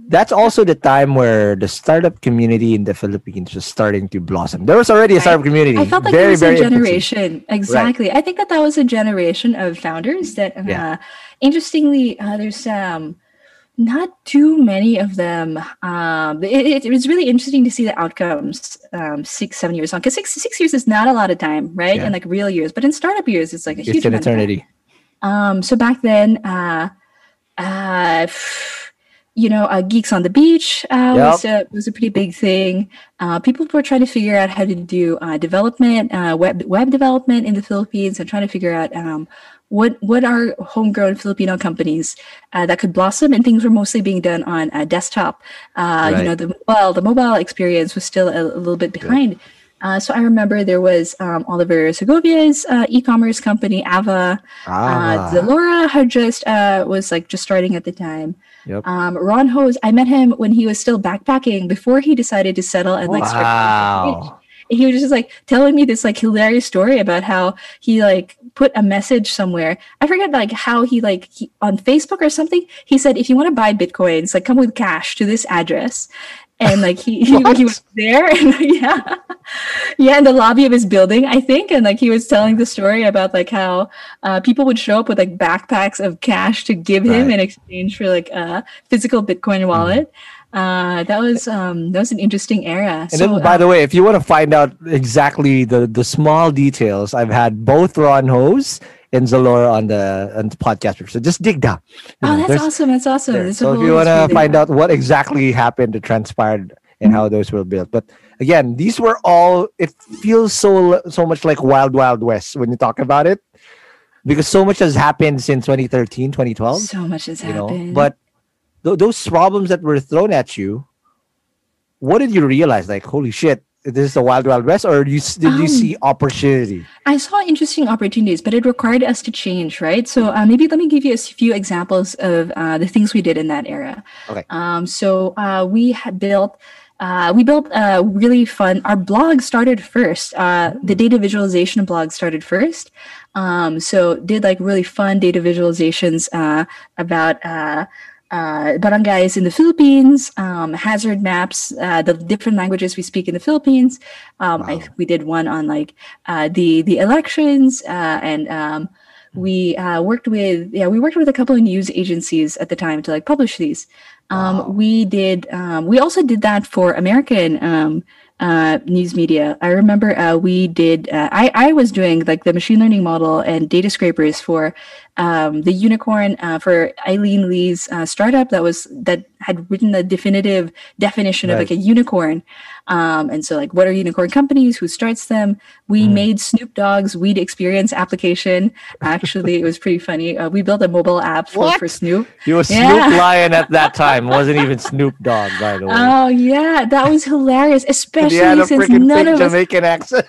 that's also the time where the startup community in the Philippines was starting to blossom. There was already a startup community. I felt like very, it was very a generation. Exactly. I think that that was a generation of founders that, uh, Yeah. interestingly, uh, there's um, not too many of them. Um, it, it, was really interesting to see the outcomes um, six, seven years on. Because six, six years is not a lot of time, right? Yeah. In like real years. But in startup years, it's like a huge an amount of time. eternity. Um, so back then, uh, uh, you know, uh, Geeks on the Beach uh, was, a, was a pretty big thing. Uh, people were trying to figure out how to do uh, development, uh, web web development in the Philippines, and trying to figure out um, what what are homegrown Filipino companies uh, that could blossom. And things were mostly being done on a desktop. Uh, Right. You know, the mobile the mobile experience was still a, a little bit behind. Uh, so I remember there was um, Oliver Segovia's uh, e-commerce company, Ava. Ah. Uh, Zalora had just uh, was like just starting at the time. Yep. Um, Ron Hose, I met him when he was still backpacking before he decided to settle and like. Wow. He was just like telling me this like hilarious story about how he like put a message somewhere. I forget like how he like he, on Facebook or something. He said if you want to buy bitcoins, like come with cash to this address. And like he he, he was there and yeah yeah in the lobby of his building I think and like he was telling the story about like how uh, people would show up with like backpacks of cash to give him in exchange for like a physical Bitcoin wallet. Uh, that was um, that was an interesting era. And then, by the way, if you want to find out exactly the the small details, I've had both Ron Hose and Zalora on the on the podcast. So just dig down. You oh, know, that's awesome. That's awesome. a So if you want to find out what exactly happened, or transpired, and how those were built, but again, these were all. It feels so so much like Wild Wild West when you talk about it, because so much has happened since 2013, 2012 so much has you know happened. but th- those problems that were thrown at you what did you realize like holy shit this is the wild wild west or you, did you Um, see opportunity I saw interesting opportunities, but it required us to change, right? So uh, maybe let me give you a few examples of uh, the things we did in that era. Okay. Um, so uh, we had built. Uh, we built a really fun. Our blog started first. Uh, the data visualization blog started first. Um, so did like really fun data visualizations uh, about uh, barangays in the Philippines, um, hazard maps, uh, the different languages we speak in the Philippines. Um, I, we did one on like uh, the the elections, uh, and um, we uh, worked with yeah we worked with a couple of news agencies at the time to like publish these. Um, We did um, we also did that for American um, uh, news media. I remember uh, we did uh, I I was doing like the machine learning model and data scrapers for um, the unicorn uh, for Aileen Lee's uh, startup that was that had written a definitive definition of like a unicorn. Um, and so like what are unicorn companies? Who starts them? We made Snoop Dogg's weed experience application. Actually, it was pretty funny. Uh, we built a mobile app for, for Snoop. you were Yeah. snoop lion at that time wasn't even snoop dogg by the way Oh yeah, that was hilarious, especially had a since none fake of us jamaican accent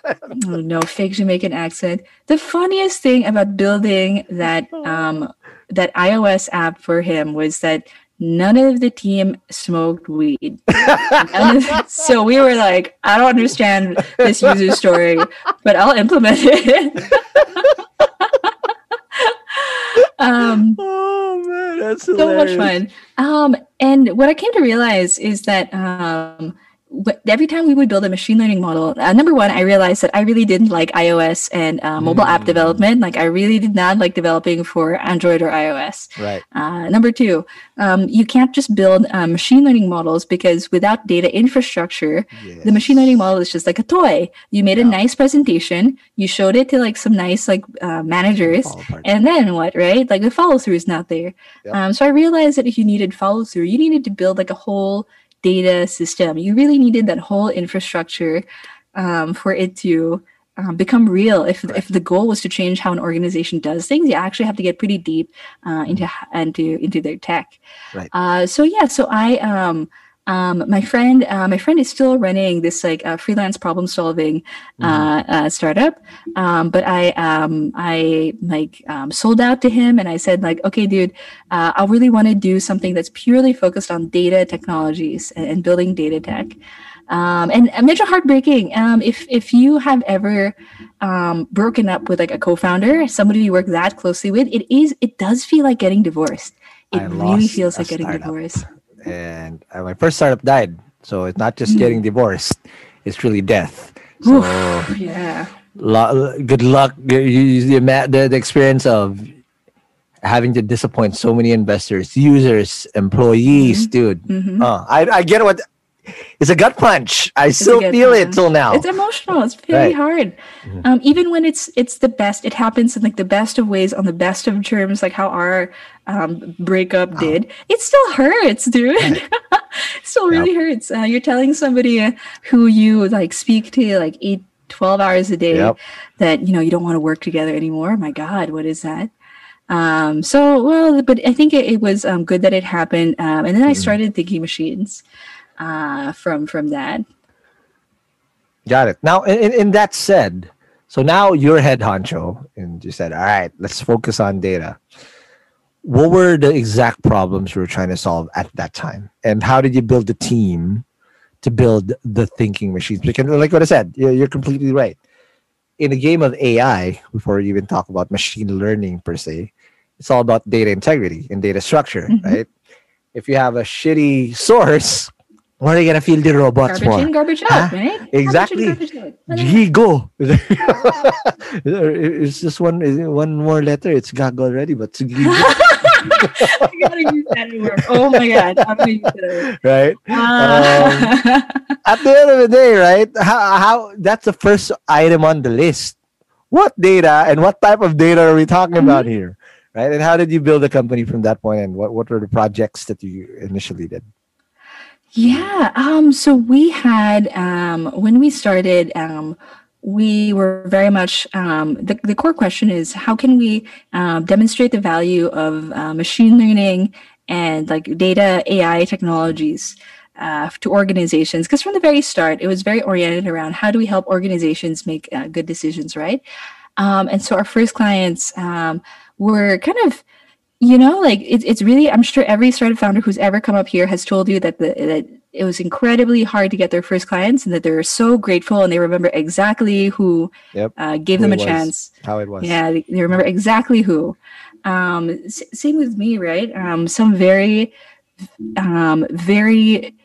Oh, no fake Jamaican accent. The funniest thing about building that um that iOS app for him was that none of the team smoked weed. Of- so we were like, I don't understand this user story, but I'll implement it. um oh That's so much fun. Um, and what I came to realize is that um, every time we would build a machine learning model, uh, number one, I realized that I really didn't like iOS and uh, mobile mm. app development. Like I really did not like developing for Android or iOS. Right. Uh, number two, um, you can't just build uh, machine learning models because without data infrastructure, yes. the machine learning model is just like a toy. You made yeah. a nice presentation, you showed it to like some nice like uh, managers, and then what? Right? Like the follow through is not there. Yep. Um, so I realized that if you needed follow through, you needed to build like a whole data system. You really needed that whole infrastructure um, for it to um, become real. If right. if the goal was to change how an organization does things, you actually have to get pretty deep uh, into mm-hmm. into into their tech. Right. Uh, so yeah, so I um, um, my friend, uh, my friend is still running this like uh, freelance problem solving uh, mm-hmm. uh, startup. Um, but I, um, I like um, sold out to him, and I said like, okay, dude, uh, I really want to do something that's purely focused on data technologies and, and building data tech. Um, and a major heartbreaking. Um, if if you have ever um, broken up with like a co-founder, somebody you work that closely with, it is it does feel like getting divorced. It I really feels like getting divorced and uh, my first startup died. So it's not just mm. getting divorced; it's really death. So Oof, yeah. Lo- good luck. The, the, the experience of having to disappoint so many investors, users, employees, mm-hmm. dude. Mm-hmm. Uh, I, I get what it's a gut punch. I it's still feel punch. it till now. It's emotional. It's very right. hard. Mm-hmm. Um, even when it's it's the best, it happens in like the best of ways on the best of terms, like how our um, breakup did. It still hurts, dude. it still really yep. hurts. Uh, you're telling somebody who you like speak to like eight, 12 hours a day yep. that you know you don't want to work together anymore. My God, what is that? Um, so well, but I think it, it was um, good that it happened. Um, and then I mm-hmm. started thinking machines uh, from from that. Got it. Now, in, in that said, so now you're head honcho, and you said, "All right, let's focus on data." What were the exact problems you were trying to solve at that time, and how did you build the team to build the thinking machines? Because, like what I said, you're, completely right. In the game of AI, before you even talk about machine learning per se, it's all about data integrity and data structure, mm-hmm. right? If you have a shitty source, what are you gonna feel the robots garbage for? In, garbage out, right? Exactly. G go. it's just one one more letter. It's gag already, but it's I gotta use that in work. Oh my god, I'm gonna use it. Right. Uh, um, at the end of the day, right? How how that's the first item on the list. What data and what type of data are we talking mm-hmm. about here? Right. And how did you build a company from that point and what, what were the projects that you initially did? Yeah. Um, so we had, um, when we started, um, we were very much, um, the, the core question is how can we uh, demonstrate the value of uh, machine learning and like data AI technologies uh, to organizations? Because from the very start, it was very oriented around how do we help organizations make uh, good decisions, right? Um, and so our first clients um, were kind of you know like it's it's really i'm sure every startup founder who's ever come up here has told you that the that it was incredibly hard to get their first clients and that they're so grateful and they remember exactly who yep. uh, gave who them a chance. How it was. Yeah they, they remember exactly who. Um, s- same with me right? Um, some very um, very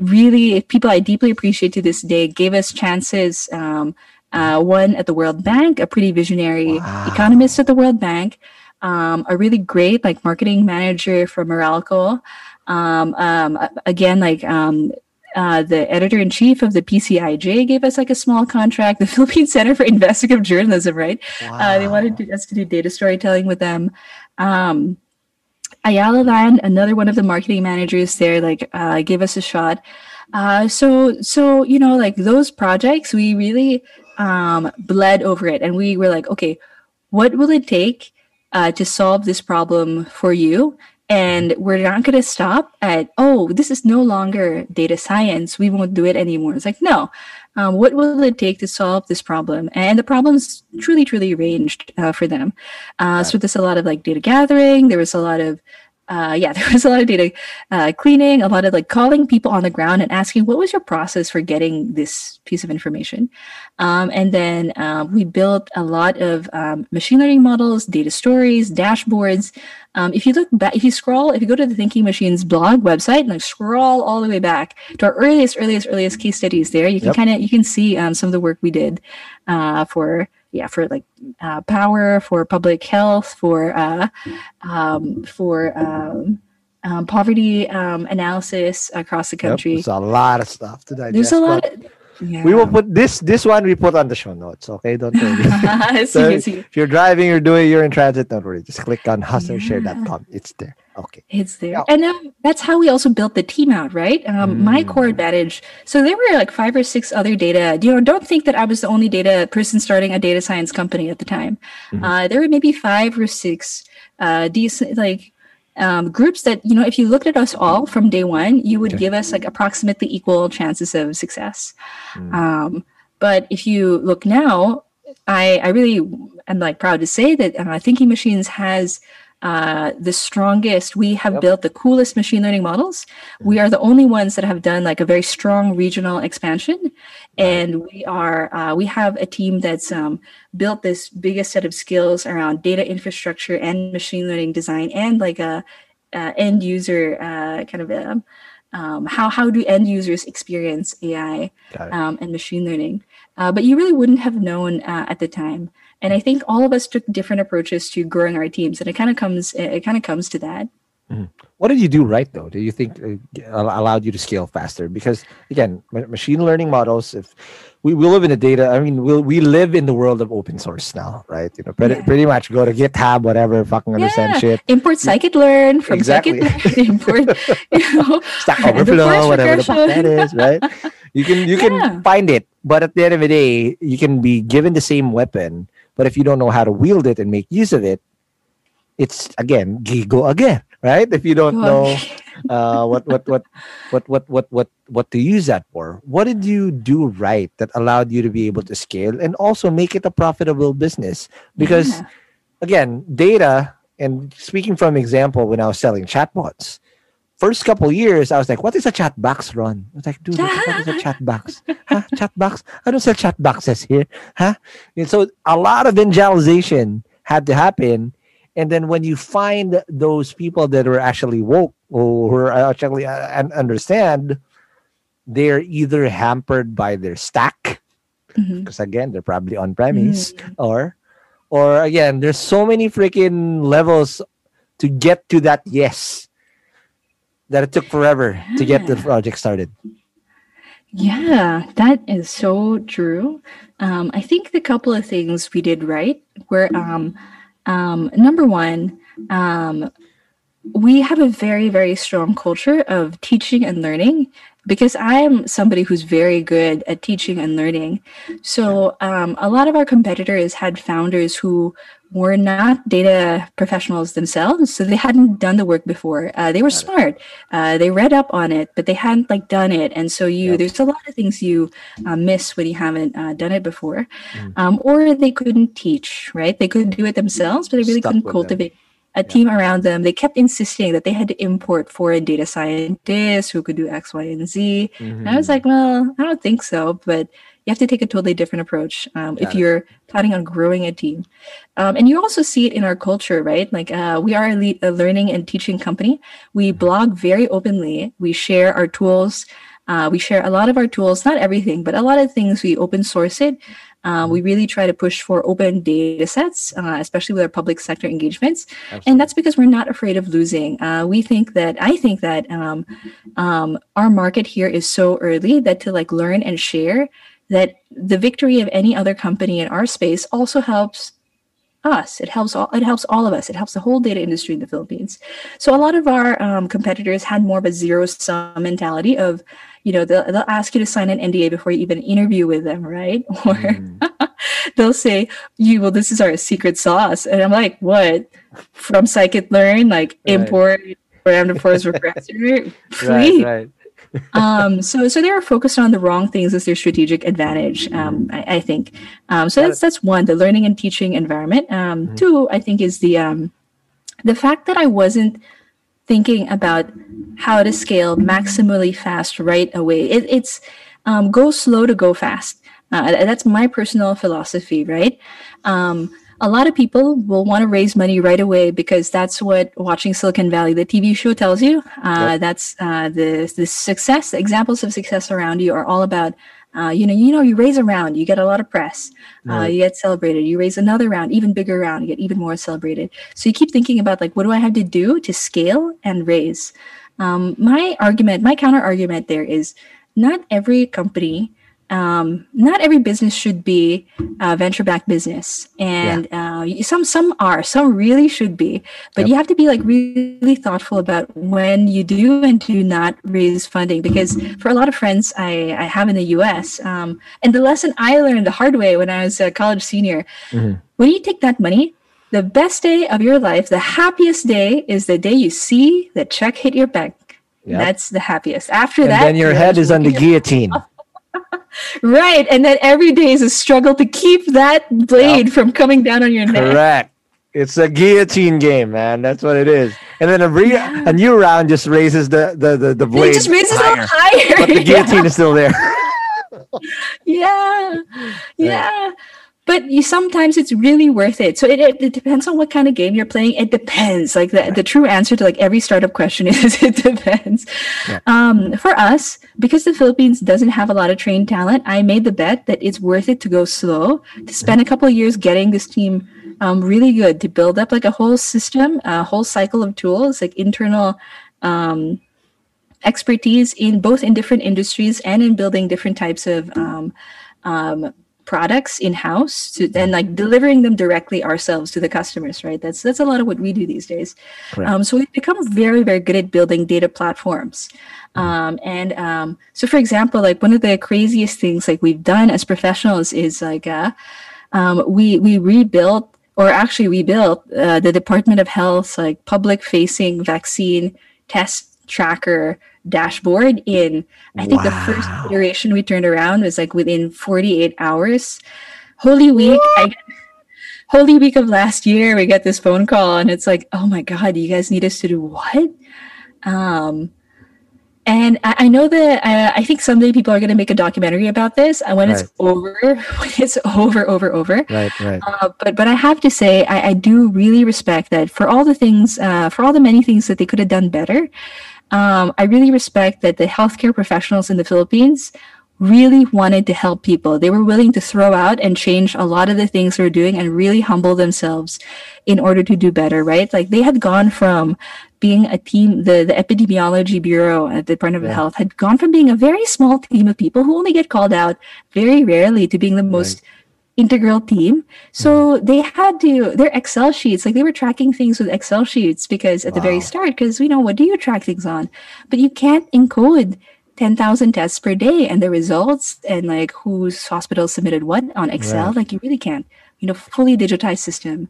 really people i deeply appreciate to this day gave us chances um, uh, one at the world bank a pretty visionary wow. economist at the world bank um, a really great like marketing manager for Meralco. Um, um, again, like um, uh, the editor in chief of the PCIJ gave us like a small contract. The Philippine Center for Investigative Journalism, right? Wow. Uh, they wanted to, us to do data storytelling with them. Um, Ayala Land, another one of the marketing managers there, like uh, gave us a shot. Uh, so, so you know, like those projects, we really um, bled over it, and we were like, okay, what will it take uh, to solve this problem for you. And we're not going to stop at, oh, this is no longer data science. We won't do it anymore. It's like, no, um, what will it take to solve this problem? And the problems truly, truly ranged uh, for them. Uh, so there's a lot of like data gathering. There was a lot of uh, yeah, there was a lot of data uh, cleaning, a lot of like calling people on the ground and asking what was your process for getting this piece of information. Um, and then uh, we built a lot of um, machine learning models, data stories, dashboards. Um, if you look back, if you scroll, if you go to the Thinking Machines blog website and like scroll all the way back to our earliest, earliest, earliest case studies, there you can yep. kind of you can see um, some of the work we did uh, for yeah for like uh, power for public health for uh, um, for um, um, poverty um, analysis across the country. yep, there's a lot of stuff to digest there's a lot of, yeah. We will put this this one we put on the show notes. Okay, don't worry. so see, if you're driving, you're doing, you're in transit, don't worry. Just click on hustleshare.com. It's there. Okay, it's there, and um, that's how we also built the team out, right? Um, mm. My core advantage. So there were like five or six other data. You know, don't think that I was the only data person starting a data science company at the time. Mm-hmm. Uh, there were maybe five or six uh, decent like um, groups that you know if you looked at us all from day one you would okay. give us like approximately equal chances of success mm. um, but if you look now i i really am like proud to say that uh, thinking machines has uh, the strongest. We have yep. built the coolest machine learning models. Mm-hmm. We are the only ones that have done like a very strong regional expansion, and we are uh, we have a team that's um, built this biggest set of skills around data infrastructure and machine learning design and like a, a end user uh, kind of a, um, um, how how do end users experience AI um, and machine learning. Uh, but you really wouldn't have known uh, at the time and i think all of us took different approaches to growing our teams and it kind of comes it kind of comes to that. Mm-hmm. what did you do right though? Do you think uh, allowed you to scale faster? Because again machine learning models if we, we live in the data i mean we we live in the world of open source now right? You know pretty, yeah. pretty much go to github whatever fucking understand yeah. shit. Import scikit-learn from exactly. scikit-learn import you know. Stack overflow whatever the fuck that is right? you can you can find it but at the end of the day you can be given the same weapon but if you don't know how to wield it and make use of it, it's again gigo again, right? If you don't know uh, what, what what what what what what what to use that for, what did you do right that allowed you to be able to scale and also make it a profitable business? Because yeah. again, data and speaking from example, when I was selling chatbots, first couple years, I was like, what is a chat box, Ron? I was like, dude, what is a chat box? huh? Chat box? I don't sell chat boxes here. Huh? And so a lot of evangelization had to happen. And then when you find those people that are actually woke or actually uh, understand, they're either hampered by their stack, because mm-hmm. again, they're probably on premise, mm-hmm. or or again, there's so many freaking levels to get to that yes that it took forever yeah. to get the project started. Yeah, that is so true. Um, I think the couple of things we did right were um, um, number one, um, we have a very, very strong culture of teaching and learning because I am somebody who's very good at teaching and learning. So um, a lot of our competitors had founders who were not data professionals themselves, so they hadn't done the work before. Uh, they were smart. Uh, they read up on it, but they hadn't like done it. And so you, yep. there's a lot of things you uh, miss when you haven't uh, done it before, mm. um, or they couldn't teach. Right? They couldn't do it themselves, but they really Stuck couldn't cultivate. Them a team around them. They kept insisting that they had to import foreign data scientists who could do X, Y, and Z. Mm-hmm. And I was like, well, I don't think so, but you have to take a totally different approach um, if you're planning on growing a team. Um, and you also see it in our culture, right? Like uh, we are a, le- a, learning and teaching company. We mm-hmm. blog very openly. We share our tools. Uh, we share a lot of our tools, not everything, but a lot of things. We open source it. Um, we really try to push for open data sets, uh, especially with our public sector engagements. Absolutely. And that's because we're not afraid of losing. Uh, we think that, I think that um, um, our market here is so early that to like learn and share, that the victory of any other company in our space also helps us. It helps all. It helps all of us. It helps the whole data industry in the Philippines. So a lot of our um, competitors had more of a zero sum mentality of, you know, they'll, they'll ask you to sign an NDA before you even interview with them, right? Or mm. they'll say, "You well, this is our secret sauce," and I'm like, "What?" From scikit-learn, like right. import random forest regressor, Right, right um, so so they're focused on the wrong things as their strategic advantage. Um, I, I, think. Um, so that's that's one, the learning and teaching environment. Um, mm-hmm. Two, I think, is the um, the fact that I wasn't thinking about how to scale maximally fast right away. It, it's um, go slow to go fast. Uh, that's my personal philosophy, right? Um, a lot of people will want to raise money right away because that's what watching Silicon Valley, the TV show, tells you. Uh, yep. That's uh, the the success the examples of success around you are all about. Uh, you know, you know, you raise a round, you get a lot of press, uh, right. you get celebrated. You raise another round, even bigger round, you get even more celebrated. So you keep thinking about like, what do I have to do to scale and raise? Um, my argument, my counter argument there is, not every company um, not every business should be a venture-backed business, and yeah. uh, some some are, some really should be. But yep. you have to be like really thoughtful about when you do and do not raise funding, because for a lot of friends I, I have in the U.S. Um, and the lesson I learned the hard way when I was a college senior, mm-hmm. when you take that money, the best day of your life, the happiest day, is the day you see the check hit your bank. Yep. That's the happiest. After and that, then your head is on the guillotine. Right. And then every day is a struggle to keep that blade yep. from coming down on your neck. Correct. It's a guillotine game, man. That's what it is. And then a, re- yeah. a new round just raises the the the, the blade. It just raises higher, it higher. But the guillotine yeah. is still there. yeah. Yeah but you sometimes it's really worth it. So it, it, it, depends on what kind of game you're playing. It depends. Like the, the true answer to like every startup question is it depends. Yeah. um, for us because the philippines doesn't have a lot of trained talent i made the bet that it's worth it to go slow to spend a couple of years getting this team um, really good to build up like a whole system a whole cycle of tools like internal um, expertise in both in different industries and in building different types of um, um products in house to then like delivering them directly ourselves to the customers right? That's that's a lot of what we do these days. Um, so we've become very very good at building data platforms. Mm-hmm. um, and um, so for example like one of the craziest things like we've done as professionals is like uh, um, we we rebuilt or actually we built uh, the department of health like public facing vaccine test tracker dashboard in I think wow. the first iteration we turned around was like within 48 hours. Holy week, I, Holy week of last year, we get this phone call and it's like, oh my god, you guys need us to do what? Um, and I, I know that I, I, think someday people are going to make a documentary about this. And when right. it's over, when it's over, over, over. Right, right. Uh, but but I have to say, I, I do really respect that for all the things, uh, for all the many things that they could have done better um, I really respect that the healthcare professionals in the Philippines really wanted to help people. They were willing to throw out and change a lot of the things they're doing and really humble themselves in order to do better, right? Like they had gone from being a team, the, the epidemiology bureau at the Department of yeah. Health had gone from being a very small team of people who only get called out very rarely to being the most right integral team. So mm-hmm. they had to their Excel sheets, like they were tracking things with Excel sheets because at wow. the very start, because we know what do you track things on? But you can't encode 10,000 tests per day and the results and like whose hospital submitted what on Excel. Right. Like you really can't, you know, fully digitized system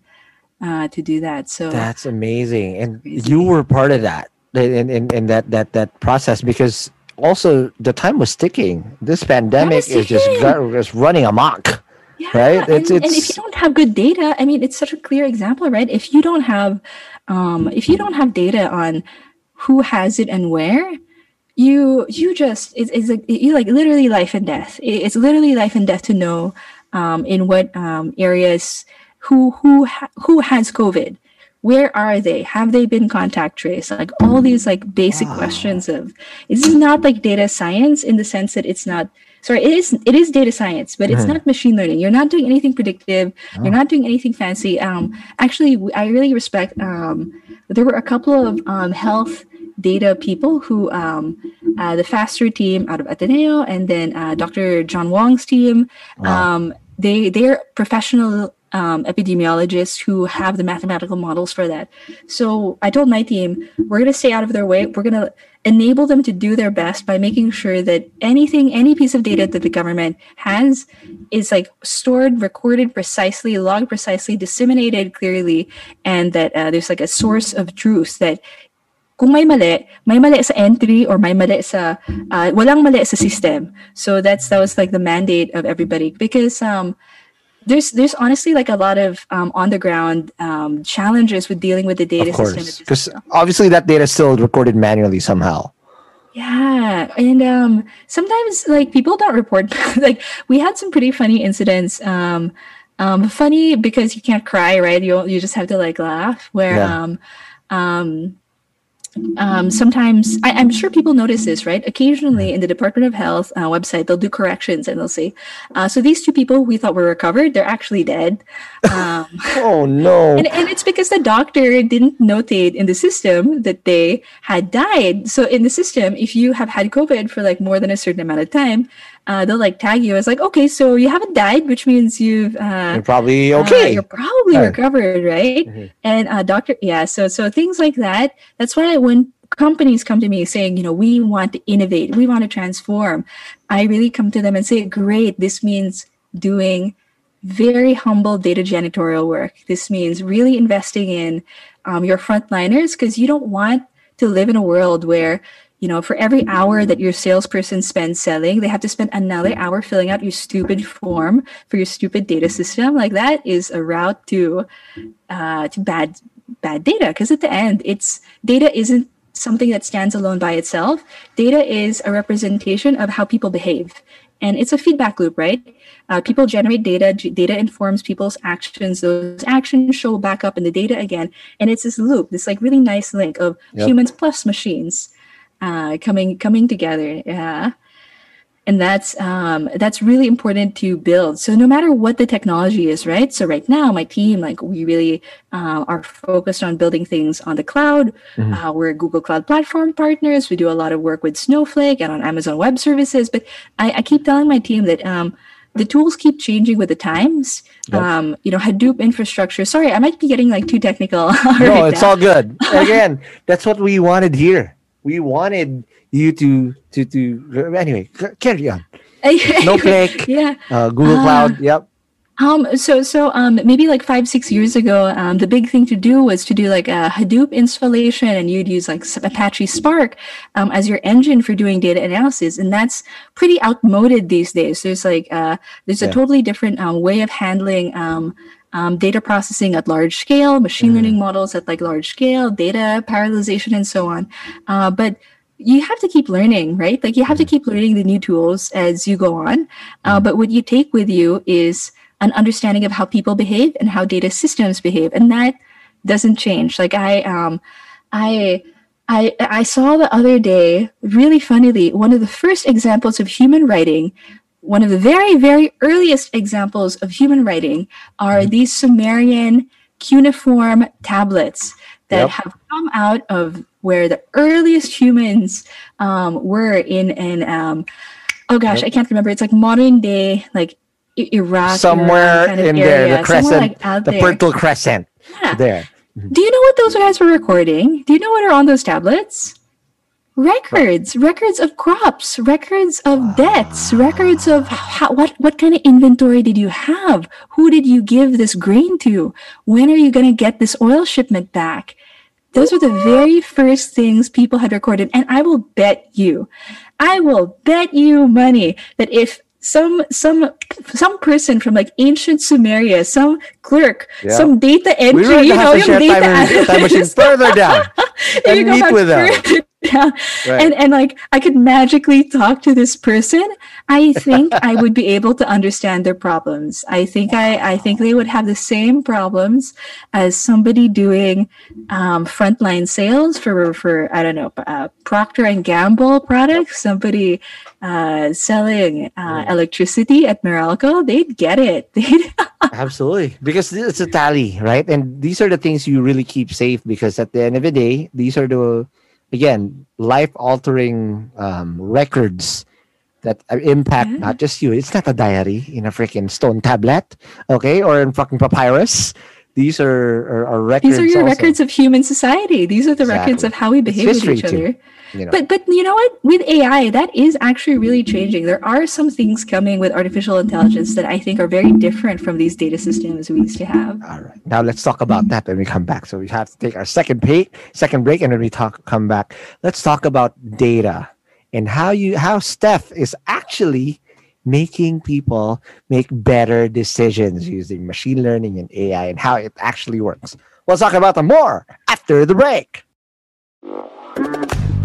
uh, to do that. So that's amazing. And you were part of that in, in, in that, that, that process because also the time was ticking. This pandemic is just, just running amok. Yeah, right. It's, and, it's... and if you don't have good data, I mean, it's such a clear example, right? If you don't have, um, if you don't have data on who has it and where, you you just it's, it's like you like literally life and death. It's literally life and death to know um, in what um, areas who who ha- who has COVID where are they have they been contact traced like all these like basic wow. questions of this is not like data science in the sense that it's not sorry it is it is data science but it's mm-hmm. not machine learning you're not doing anything predictive oh. you're not doing anything fancy um actually i really respect um there were a couple of um health data people who um uh, the FASSSTER team out of ateneo and then uh, dr john wong's team wow. um they they're professional um, epidemiologists who have the mathematical models for that. So I told my team, we're going to stay out of their way. We're going to enable them to do their best by making sure that anything, any piece of data that the government has is like stored, recorded precisely, logged precisely, disseminated clearly, and that uh, there's like a source of truth that kung may mali, may mali sa entry or may mali sa uh, walang mali sa system. So that's that was like the mandate of everybody because um there's there's honestly like a lot of um, on the ground um, challenges with dealing with the data of course, system. because obviously that data is still recorded manually somehow. Yeah, and um, sometimes like people don't report. like we had some pretty funny incidents. Um, um, funny because you can't cry, right? You you just have to like laugh. Where Yeah. um, um, um, sometimes I, I'm sure people notice this, right? Occasionally in the Department of Health uh, website, they'll do corrections and they'll say, uh, "So these two people we thought were recovered, they're actually dead." Um, Oh no! and, and it's because the doctor didn't notate in the system that they had died. So in the system, if you have had COVID for like more than a certain amount of time, uh, they'll like tag you as like, okay, so you haven't died, which means you've uh, You're probably uh, okay. you're probably Right. recovered, right? Mhm. And uh, doctor, yeah. So so things like that. That's why when companies come to me saying, you know, we want to innovate, we want to transform, I really come to them and say, great. This means doing very humble data janitorial work. This means really investing in um, your frontliners because you don't want to live in a world where you know for every hour that your salesperson spends selling they have to spend another hour filling out your stupid form for your stupid data system. Like that is a route to uh, to bad bad data. Because at the end it's data isn't something that stands alone by itself. Data is a representation of how people behave. And it's a feedback loop right? Uh, people generate data data informs people's actions. Those actions show back up in the data again. And it's this loop this like really nice link of Yep. humans plus machines uh, coming coming together yeah. And that's um, that's really important to build. So no matter what the technology is right? So right now my team like we really uh, are focused on building things on the cloud. Uh, we're google cloud platform partners. We do a lot of work with snowflake and on amazon web services. But i, I keep telling my team that um, the tools keep changing with the times. Yep. um, you know hadoop infrastructure. Sorry i might be getting like too technical. No, right it's now. all good. Again, that's what we wanted here. We wanted you to to to anyway. Carry on. No Snowflake, yeah uh, Google Ah. Cloud. Yep. Um, so so um maybe like five six years ago, um, the big thing to do was to do like a Hadoop installation, and you'd use like Apache Spark um, as your engine for doing data analysis, and that's pretty outmoded these days. There's like uh, there's a Yeah. totally different um, way of handling um, um, data processing at large scale, machine learning models at like large scale, data parallelization, and so on. Uh, but you have to keep learning, right? Like you have to keep learning the new tools as you go on. Uh, but what you take with you is an understanding of how people behave and how data systems behave, and that doesn't change. Like I, um, I. I, I saw the other day, really funnily, one of the first examples of human writing, one of the very, very earliest examples of human writing are these Sumerian cuneiform tablets that Yep. have come out of where the earliest humans um, were in an um, oh gosh, Yep. I can't remember. It's like modern day, like Iraq, Somewhere kind of in area, there, the crescent, like, the there. Fertile Crescent. Yeah. There. Do you know what those guys were recording? Do you know what are on those tablets? Records, records of crops, records of debts, records of how, what what kind of inventory did you have? Who did you give this grain to? When are you going to get this oil shipment back? Those are the very first things people had recorded, and I will bet you, I will bet you money that if some some some person from like ancient Sumeria, some clerk, Yeah. some data We entry, were you know, have to yung share data time, time machine further down and meet with them. down, Right. and and like I could magically talk to this person, I think I would be able to understand their problems. I think I I think they would have the same problems as somebody doing um, frontline sales for for I don't know uh, Procter and Gamble products. Somebody uh, selling uh, electricity at Meralco, they'd get it. They'd Absolutely. Because it's a tally, right? And these are the things you really keep safe because at the end of the day, these are the, again, life altering um, records that uh, impact Yeah. not just you. It's not a diary in a freaking stone tablet, okay, or in fucking papyrus. These are, are, are records. These are your also, records of human society. These are the records of how we behave with each too, other. You know? But but you know what? With AI, that is actually really changing. There are some things coming with artificial intelligence that I think are very different from these data systems we used to have. All right. Now let's talk about that when we come back. So we have to take our second break, second break, and when we talk come back, let's talk about data and how you how Steph is actually making people make better decisions using machine learning and AI and how it actually works. We'll talk about them more after the break.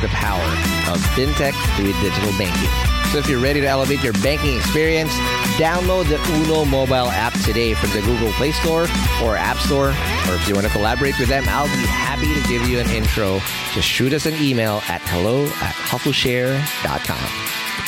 the power of fintech through digital banking. So if you're ready to elevate your banking experience, download the Uno mobile app today from the Google Play Store or App Store. Or if you want to collaborate with them, I'll be happy to give you an intro. Just shoot us an email at hello at hustleshare.com.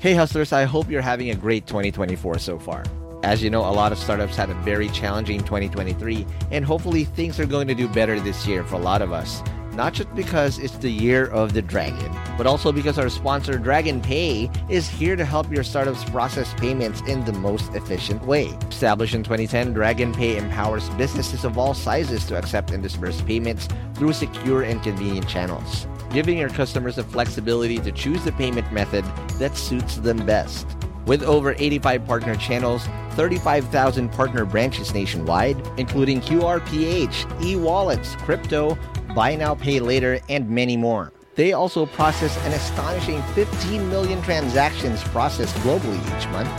Hey hustlers, I hope you're having a great 2024 so far. As you know, a lot of startups had a very challenging 2023, and hopefully things are going to do better this year for a lot of us. Not just because it's the year of the dragon, but also because our sponsor Dragon Pay is here to help your startups process payments in the most efficient way. Established in 2010, Dragon Pay empowers businesses of all sizes to accept and disburse payments through secure and convenient channels, giving your customers the flexibility to choose the payment method that suits them best. With over 85 partner channels, 35,000 partner branches nationwide, including QRPH, e wallets, crypto, buy now, pay later, and many more. They also process an astonishing 15 million transactions processed globally each month.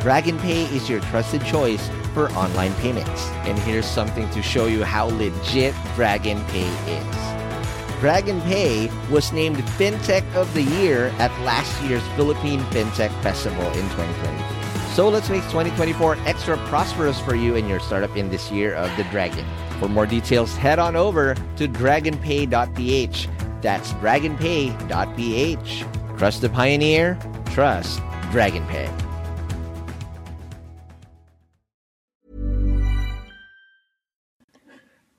Dragon Pay is your trusted choice for online payments. And here's something to show you how legit Dragon Pay is. Dragon Pay was named FinTech of the Year at last year's Philippine FinTech Festival in 2023. So let's make 2024 extra prosperous for you and your startup in this year of the Dragon. For more details, head on over to dragonpay.ph. That's dragonpay.ph. Trust the pioneer, trust DragonPay.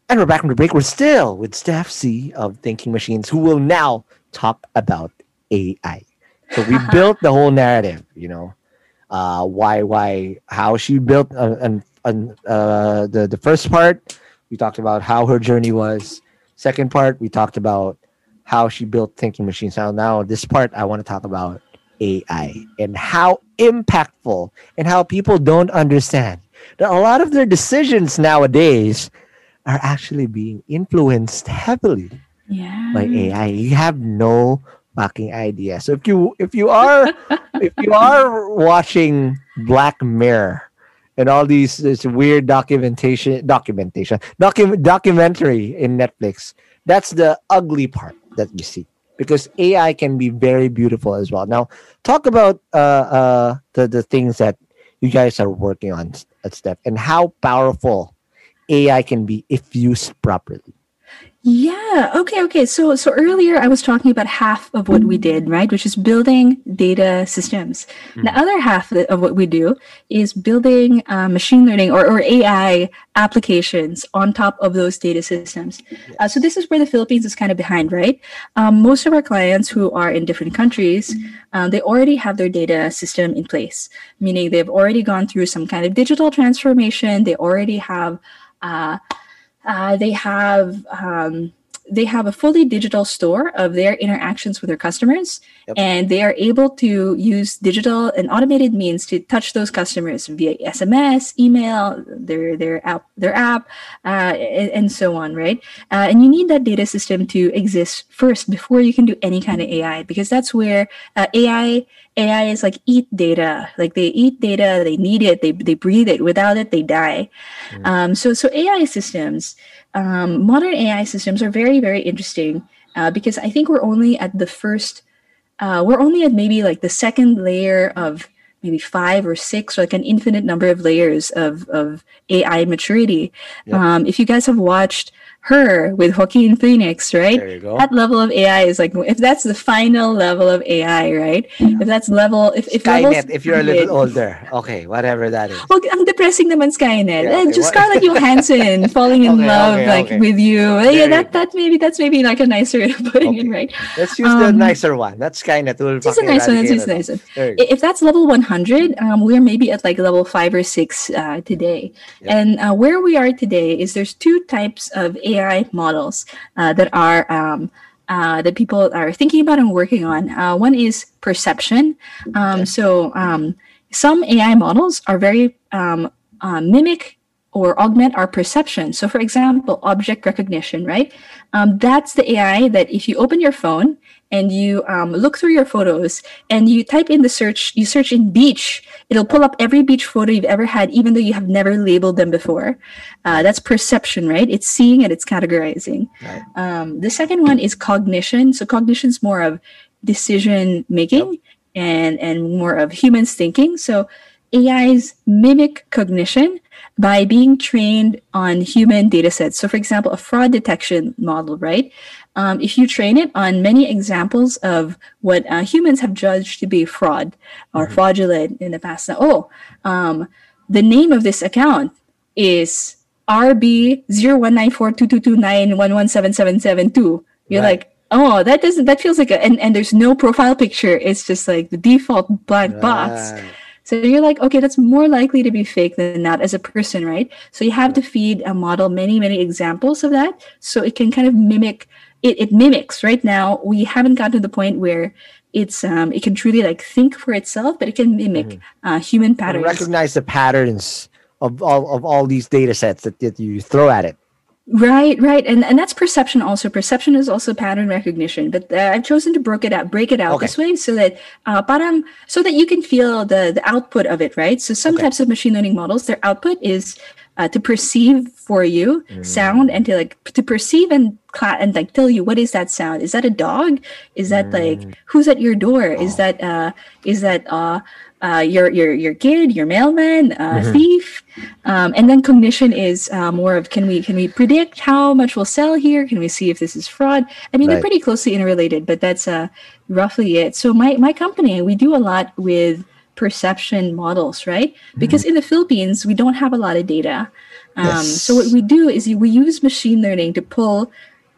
And we're back from the break. We're still with Steph Sy of Thinking Machines, who will now talk about AI. So we built the whole narrative, you know, uh, why, why, how she built, uh, and, and uh, the the first part, we talked about how her journey was. Second part, we talked about how she built Thinking Machines. Now, now this part, I want to talk about AI and how impactful and how people don't understand that a lot of their decisions nowadays are actually being influenced heavily Yeah. by AI. You have no fucking idea. So if you if you are if you are watching Black Mirror and all these this weird documentation documentation docu- documentary in Netflix, that's the ugly part that you see because AI can be very beautiful as well. Now, talk about uh, uh, the the things that you guys are working on at Steph and how powerful AI can be if used properly. Yeah. Okay. Okay. So so earlier I was talking about half of what we did, right? Which is building data systems. The other half of what we do is building uh, machine learning or, or AI applications on top of those data systems. Uh, so this is where the Philippines is kind of behind, right? Um, most of our clients who are in different countries, um, they already have their data system in place, meaning they've already gone through some kind of digital transformation. They already have. Uh, uh, they have um, they have a fully digital store of their interactions with their customers Yep. and they are able to use digital and automated means to touch those customers via sms email their their app their app uh, and, and so on right? Uh, and you need that data system to exist first before you can do any kind of ai because that's where uh, ai ai is like eat data. Like they eat data they need it they, they breathe it. Without it they die. Um, so so ai systems um, modern ai systems are very very interesting uh, because i think we're only at the first uh, we're only at maybe like the second layer of maybe five or six or like an infinite number of layers of, of ai maturity. Um, if you guys have watched her with joaquin phoenix right There you go. that level of ai is like if that's the final level of ai right if that's level if, if Skynet, if you're a little older. Okay, whatever that is. Well, ang depressing naman Skynet. Yeah, okay, just Scarlett Johansson falling in Okay, love okay, like okay. with you. There yeah, that that maybe that's maybe like a nicer way of putting it, right? Let's use the Um, nicer one. That's Skynet. We'll Just a nice one. Let's use nice one. There you go. I- If that's level 100, um, we're maybe at like level five or six uh, today. And uh, where we are today is there's two types of AI models uh, that are um, uh, that people are thinking about and working on. Uh, one is perception. Um, So um, some AI models are very um, uh, mimic or augment our perception. So, for example, object recognition, right? Um, that's the AI that if you open your phone and you um, look through your photos and you type in the search, you search in beach, it'll pull up every beach photo you've ever had, even though you have never labeled them before. Uh, that's perception, right? It's seeing and it's categorizing. Um, the second one is cognition. So, cognition is more of decision making and, and more of humans thinking. So, AIs mimic cognition by being trained on human data sets. So, for example, a fraud detection model, right? Um, if you train it on many examples of what uh, humans have judged to be fraud or fraudulent in the past, now, oh, um, the name of this account is RB 01942229117772. You're Right. like, oh, that doesn't, that feels like a, and, and there's no profile picture. It's just like the default black box. So you're like, okay, that's more likely to be fake than not as a person, right? So you have to feed a model many, many examples of that so it can kind of mimic it, it mimics right now. We haven't gotten to the point where it's um it can truly like think for itself, but it can mimic uh, human And patterns. recognize the patterns of all of all these data sets that, that you throw at it. Right, right, and and that's perception. Also, perception is also pattern recognition. But uh, I've chosen to break it out, break it out Okay. this way, so that uh, parang so that you can feel the the output of it. Right. So some Okay. types of machine learning models, their output is uh, to perceive for you sound and to like to perceive and cla- and like tell you what is that sound? Is that a dog? Is that like who's at your door? Is that uh is that uh uh, your your your kid, your mailman, uh, thief, um, and then cognition is uh, more of can we can we predict how much we'll sell here? Can we see if this is fraud? I mean, Right. they're pretty closely interrelated, but that's uh, roughly it. So my my company, we do a lot with perception models, right? Because in the Philippines, we don't have a lot of data. Um, So what we do is we use machine learning to pull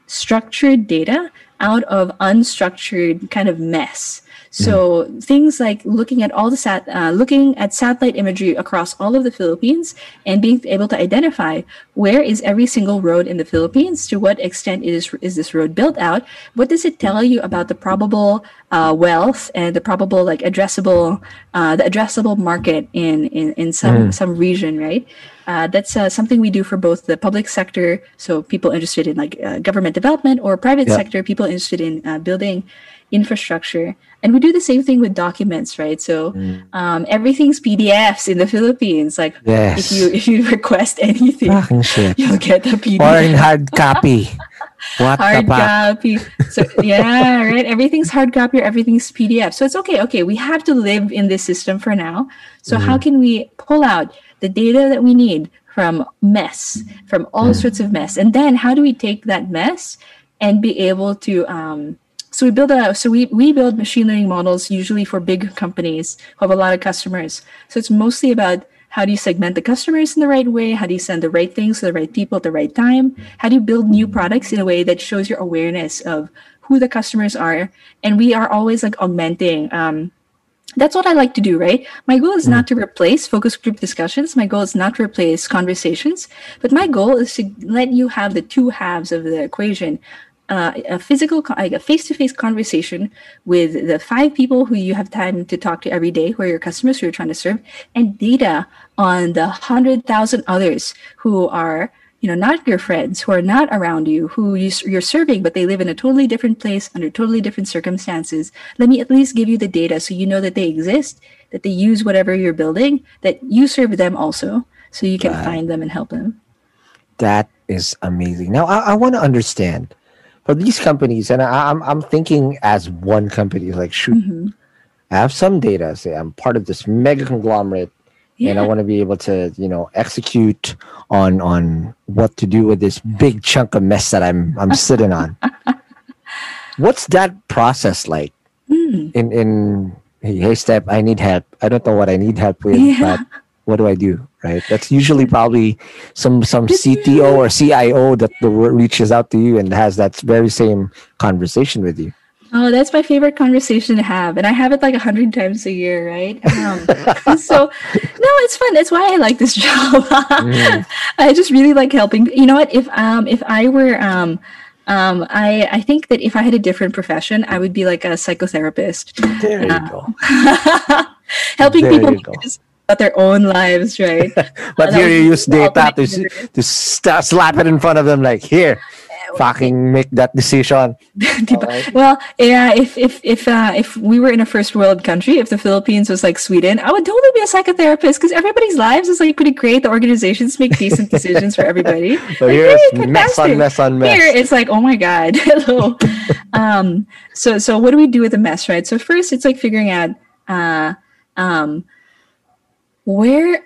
structured data out of unstructured kind of mess. So mm-hmm. things like looking at all the sat, uh, looking at satellite imagery across all of the Philippines and being able to identify where is every single road in the Philippines, to what extent is is this road built out, what does it tell you about the probable uh, wealth and the probable like addressable uh, the addressable market in in, in some mm. some region, right? Uh, that's uh, something we do for both the public sector, so people interested in like uh, government development, or private yep. sector, people interested in uh, building infrastructure. And we do the same thing with documents, right? So mm. um, everything's PDFs in the Philippines. Like yes. if you if you request anything, you'll get a PDF or in hard copy. What hard copy. So yeah, right. Everything's hard copy or everything's PDF. So it's okay. Okay, we have to live in this system for now. So mm. how can we pull out the data that we need from mess, from all mm. sorts of mess, and then how do we take that mess and be able to um, so we build a so we we build machine learning models usually for big companies who have a lot of customers. So it's mostly about how do you segment the customers in the right way? How do you send the right things to the right people at the right time? How do you build new products in a way that shows your awareness of who the customers are? And we are always like augmenting. Um, that's what I like to do, right? My goal is not to replace focus group discussions. My goal is not to replace conversations, but my goal is to let you have the two halves of the equation uh, a physical, like a face-to-face conversation with the five people who you have time to talk to every day, who are your customers who you're trying to serve, and data on the hundred thousand others who are, you know, not your friends, who are not around you, who you, you're serving, but they live in a totally different place under totally different circumstances. Let me at least give you the data so you know that they exist, that they use whatever you're building, that you serve them also, so you can find them and help them. That is amazing. Now I, I want to understand for these companies, and I, am I'm, I'm thinking as one company, like shoot, mm-hmm. I have some data. Say I'm part of this mega conglomerate, yeah. and I want to be able to you know execute on on what to do with this big chunk of mess that I'm I'm sitting on. What's that process like? Mm. In in hey, Steph, I need help. I don't know what I need help with, yeah. but what do I do? Right. That's usually probably some some CTO or CIO that the reaches out to you and has that very same conversation with you. Oh, that's my favorite conversation to have, and I have it like a hundred times a year, right? Um, so, no, it's fun. That's why I like this job. mm. I just really like helping. You know what? If um if I were um um I I think that if I had a different profession, I would be like a psychotherapist. There you uh, go. helping there people about their own lives, right? but here you use data to, to st- slap it in front of them, like, here, fucking make that decision. right. Well, yeah, if if if uh, if we were in a first world country, if the Philippines was like Sweden, I would totally be a psychotherapist because everybody's lives is like pretty great. The organizations make decent decisions for everybody. So like, here's hey, mess on mess on mess. Here it's like, oh my god, hello. um, so so what do we do with the mess, right? So first, it's like figuring out. Uh, um, where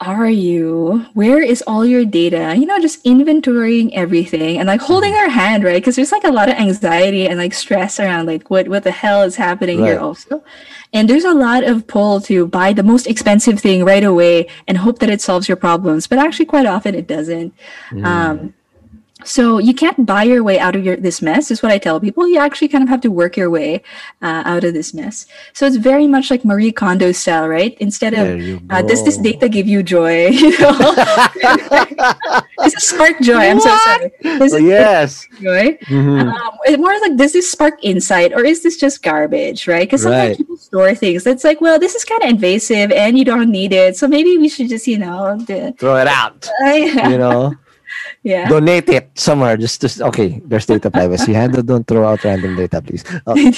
are you? Where is all your data? You know, just inventorying everything and like holding mm-hmm. our hand, right? Because there's like a lot of anxiety and like stress around like what what the hell is happening right. here also. And there's a lot of pull to buy the most expensive thing right away and hope that it solves your problems, but actually quite often it doesn't. Mm. Um, so you can't buy your way out of your this mess is what i tell people. You actually kind of have to work your way uh, out of this mess. So it's very much like marie kondo style right? Instead of uh, does this data give you joy you know? Does it spark joy i'm so sorry. It yes. joy. Mm-hmm. um, it's more like does this spark insight or is this just garbage right? Because sometimes right. people store things. That's like well this is kind of invasive and you don't need it. So maybe we should just you know throw it out. Uh, yeah. you know yeah. donate it somewhere. Just, just okay. There's data privacy. Handle, don't throw out random data, please. Oh.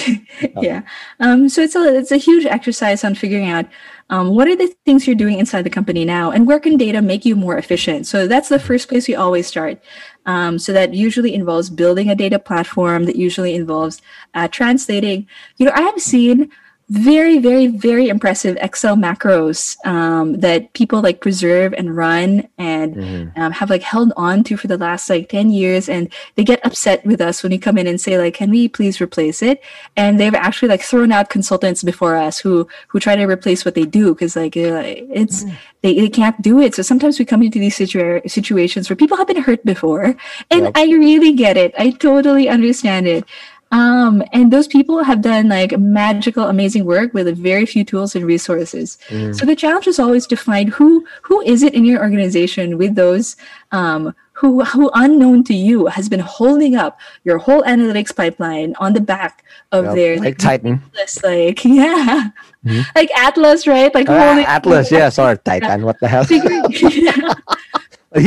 yeah. Um, so it's a it's a huge exercise on figuring out um, what are the things you're doing inside the company now, and where can data make you more efficient. So that's the first place we always start. Um, so that usually involves building a data platform. That usually involves uh, translating. You know, I have seen very, very, very impressive Excel macros um, that people like preserve and run and mm-hmm. um, have like held on to for the last like 10 years. And they get upset with us when we come in and say like, can we please replace it? And they've actually like thrown out consultants before us who, who try to replace what they do. Cause like uh, it's, mm-hmm. they, they can't do it. So sometimes we come into these situa- situations where people have been hurt before and yep. I really get it. I totally understand it. Um, and those people have done like magical, amazing work with very few tools and resources. Mm. So the challenge is always to find who who is it in your organization with those um, who who unknown to you has been holding up your whole analytics pipeline on the back of yep, their like, Titan, Atlas, like yeah, mm-hmm. like Atlas, right? Like uh, holding, Atlas, yeah, sorry, Titan. What the hell? he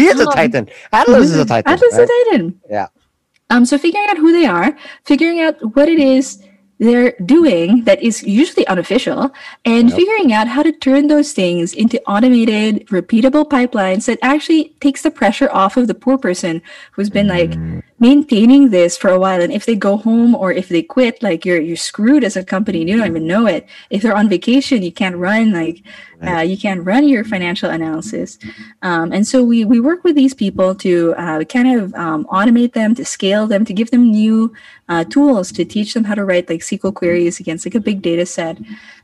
is a um, Titan. Atlas is a Titan. Atlas right? is a Titan. Yeah. Um, so figuring out who they are, figuring out what it is they're doing that is usually unofficial, and yep. figuring out how to turn those things into automated, repeatable pipelines that actually takes the pressure off of the poor person who's been like mm maintaining this for a while and if they go home or if they quit like you're you're screwed as a company and you don't even know it. If they're on vacation you can't run like uh, you can't run your financial analysis. Um, and so we we work with these people to uh, kind of um, automate them to scale them to give them new uh, tools to teach them how to write like sql queries against like a big data set.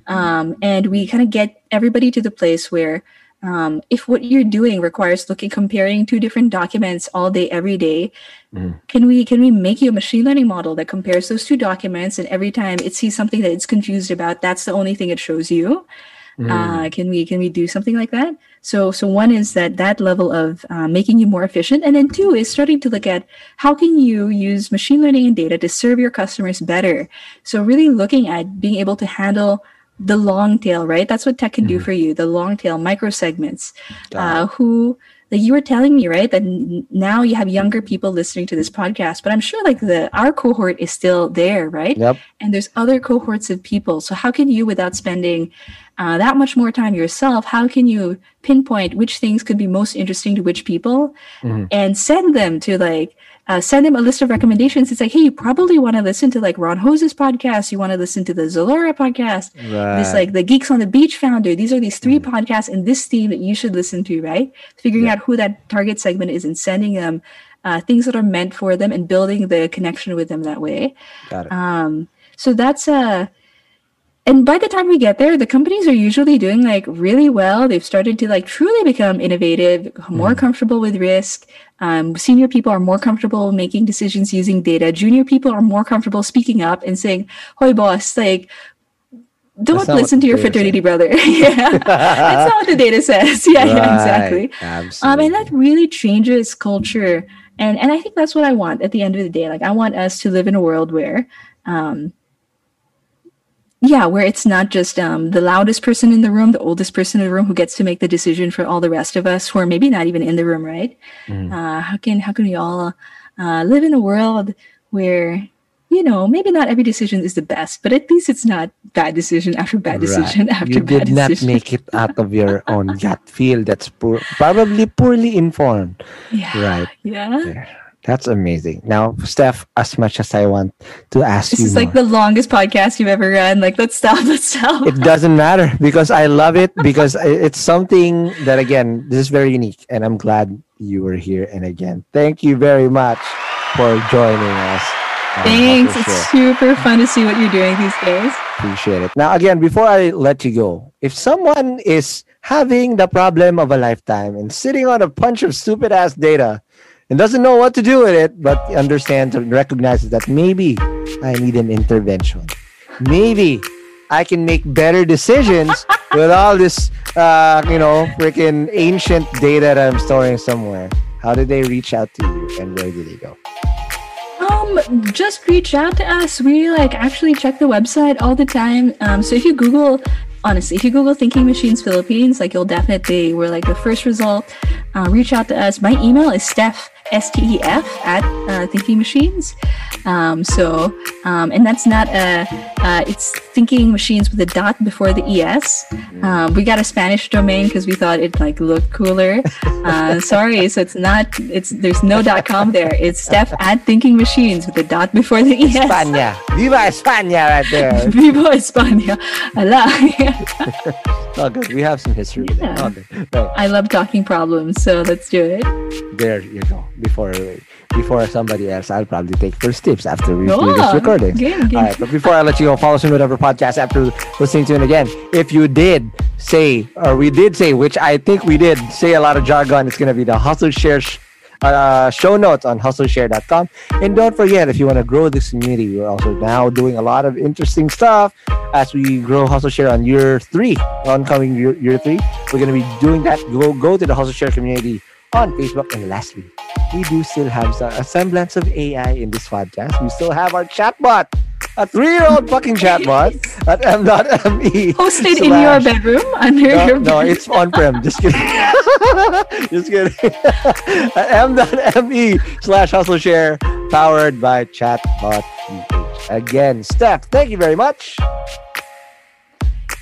Um, and we kind of get everybody to the place where um, if what you're doing requires looking comparing two different documents all day every day, mm. can we can we make you a machine learning model that compares those two documents and every time it sees something that it's confused about that's the only thing it shows you mm. uh, can we can we do something like that so so one is that that level of uh, making you more efficient and then two is starting to look at how can you use machine learning and data to serve your customers better so really looking at being able to handle the long tail, right? That's what tech can mm-hmm. do for you. The long tail, micro segments, uh, who like you were telling me, right? That n- now you have younger people listening to this podcast, but I'm sure like the our cohort is still there, right? Yep. And there's other cohorts of people. So how can you, without spending uh, that much more time yourself, how can you pinpoint which things could be most interesting to which people, mm-hmm. and send them to like uh, send them a list of recommendations. It's like, hey, you probably want to listen to like Ron Hose's podcast. You want to listen to the Zalora podcast. Right. This like the Geeks on the Beach founder. These are these 3 mm podcasts in this theme that you should listen to, right? Figuring yeah. out who that target segment is and sending them uh, things that are meant for them and building the connection with them that way. Got it. Um, so that's a uh, and by the time we get there the companies are usually doing like really well. They've started to like truly become innovative more mm. comfortable with risk. Um, senior people are more comfortable making decisions using data. Junior people are more comfortable speaking up and saying "Hoy, boss like don't listen to your fraternity brother. Yeah. That's not what the data says. Yeah, right. yeah exactly. Absolutely. Um, and that really changes culture. And and i think that's what i want at the end of the day. Like i want us to live in a world where um, yeah where it's not just um, the loudest person in the room the oldest person in the room who gets to make the decision for all the rest of us who are maybe not even in the room right mm. uh, how can how can we all uh, live in a world where you know maybe not every decision is the best but at least it's not bad decision after bad decision right. after you bad did not decision. make it out of your own gut feel that's poor, probably poorly informed yeah right yeah there. That's amazing. Now, Steph, as much as I want to ask this you, this is more, like the longest podcast you've ever run. Like, let's stop. Let's stop. It doesn't matter because I love it because it's something that again, this is very unique, and I'm glad you were here. And again, thank you very much for joining us. Uh, Thanks. It's super fun to see what you're doing these days. Appreciate it. Now, again, before I let you go, if someone is having the problem of a lifetime and sitting on a bunch of stupid ass data and doesn't know what to do with it, but understands and recognizes that maybe I need an intervention. Maybe I can make better decisions with all this, uh, you know, freaking ancient data that I'm storing somewhere. How did they reach out to you and where did they go? Um, just reach out to us. We like actually check the website all the time. Um, so if you Google honestly, if you Google Thinking Machines Philippines, like you'll definitely, we're like the first result. Uh, reach out to us. My email is Steph S-T-E-F at uh, Thinking Machines. Um, so, um, and that's not a, uh, it's thinking machines with a dot before the es. Um, we got a Spanish domain because we thought it like looked cooler. Uh, sorry, so it's not. It's there's no dot com there. It's Steph at thinking machines with a dot before the es. España. Viva España right there. Viva España. Ala. Oh, good. We have some history Yeah. Oh, good. Right. I love talking problems, so let's do it. There you go. Before before somebody else, I'll probably take first tips after we do this recording. game, game. All right, but before I let you go, follow us on whatever podcast after listening to it again. If you did say, or we did say, which I think we did say a lot of jargon, it's going to be the Hustle Share sh- uh, show notes on hustleshare.com. And don't forget, if you want to grow this community, we're also now doing a lot of interesting stuff as we grow Hustle Share on year three, oncoming year, year three. We're going to be doing that. Go, go to the Hustle Share community on Facebook. And lastly, we do still have a semblance of AI in this podcast. We still have our chatbot, a three-year-old fucking chatbot at m.me. Hosted in your bedroom under No, your no, it's on-prem. Just kidding. Just kidding. at m.me slash hustle share powered by chatbot Again, Steph, thank you very much.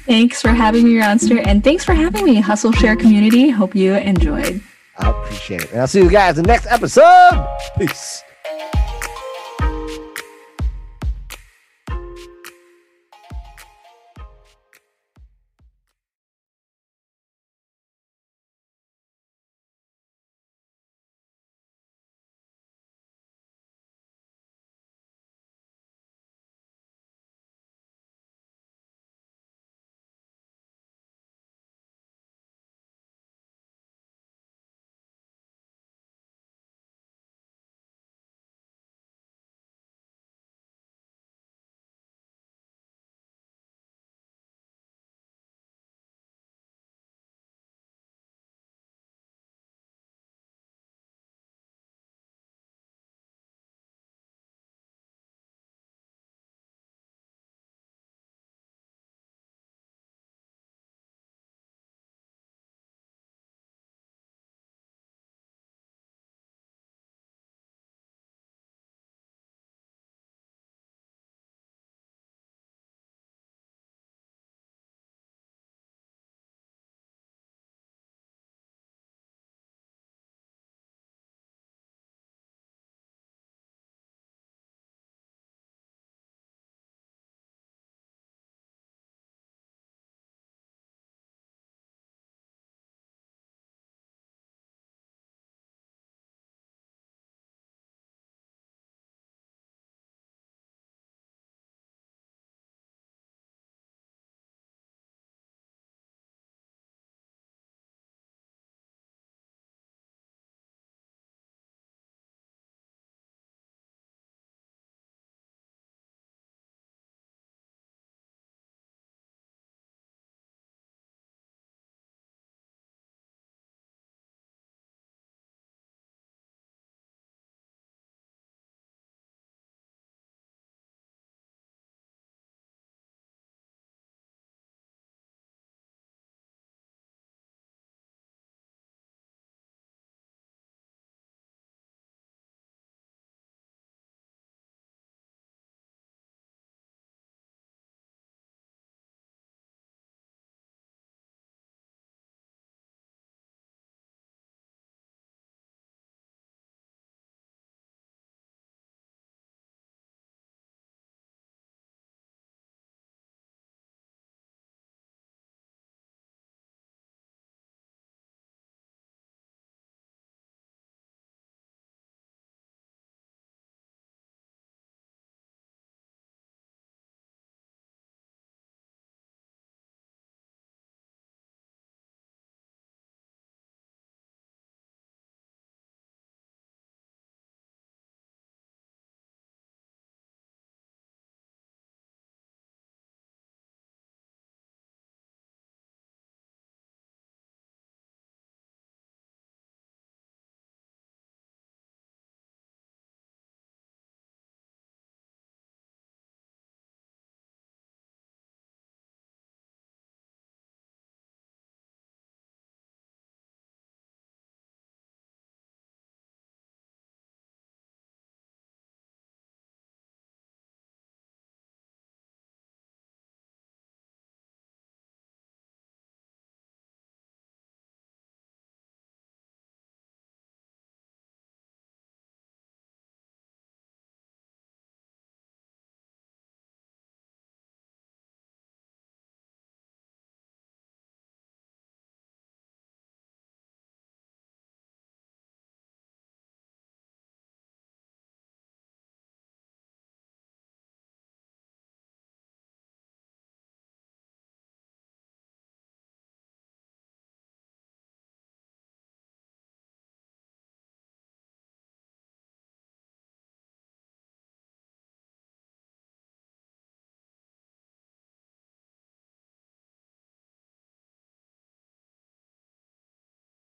Thanks for having me, Ronster, and thanks for having me, Hustle Share community. Hope you enjoyed. I appreciate it. And I'll see you guys in the next episode. Peace.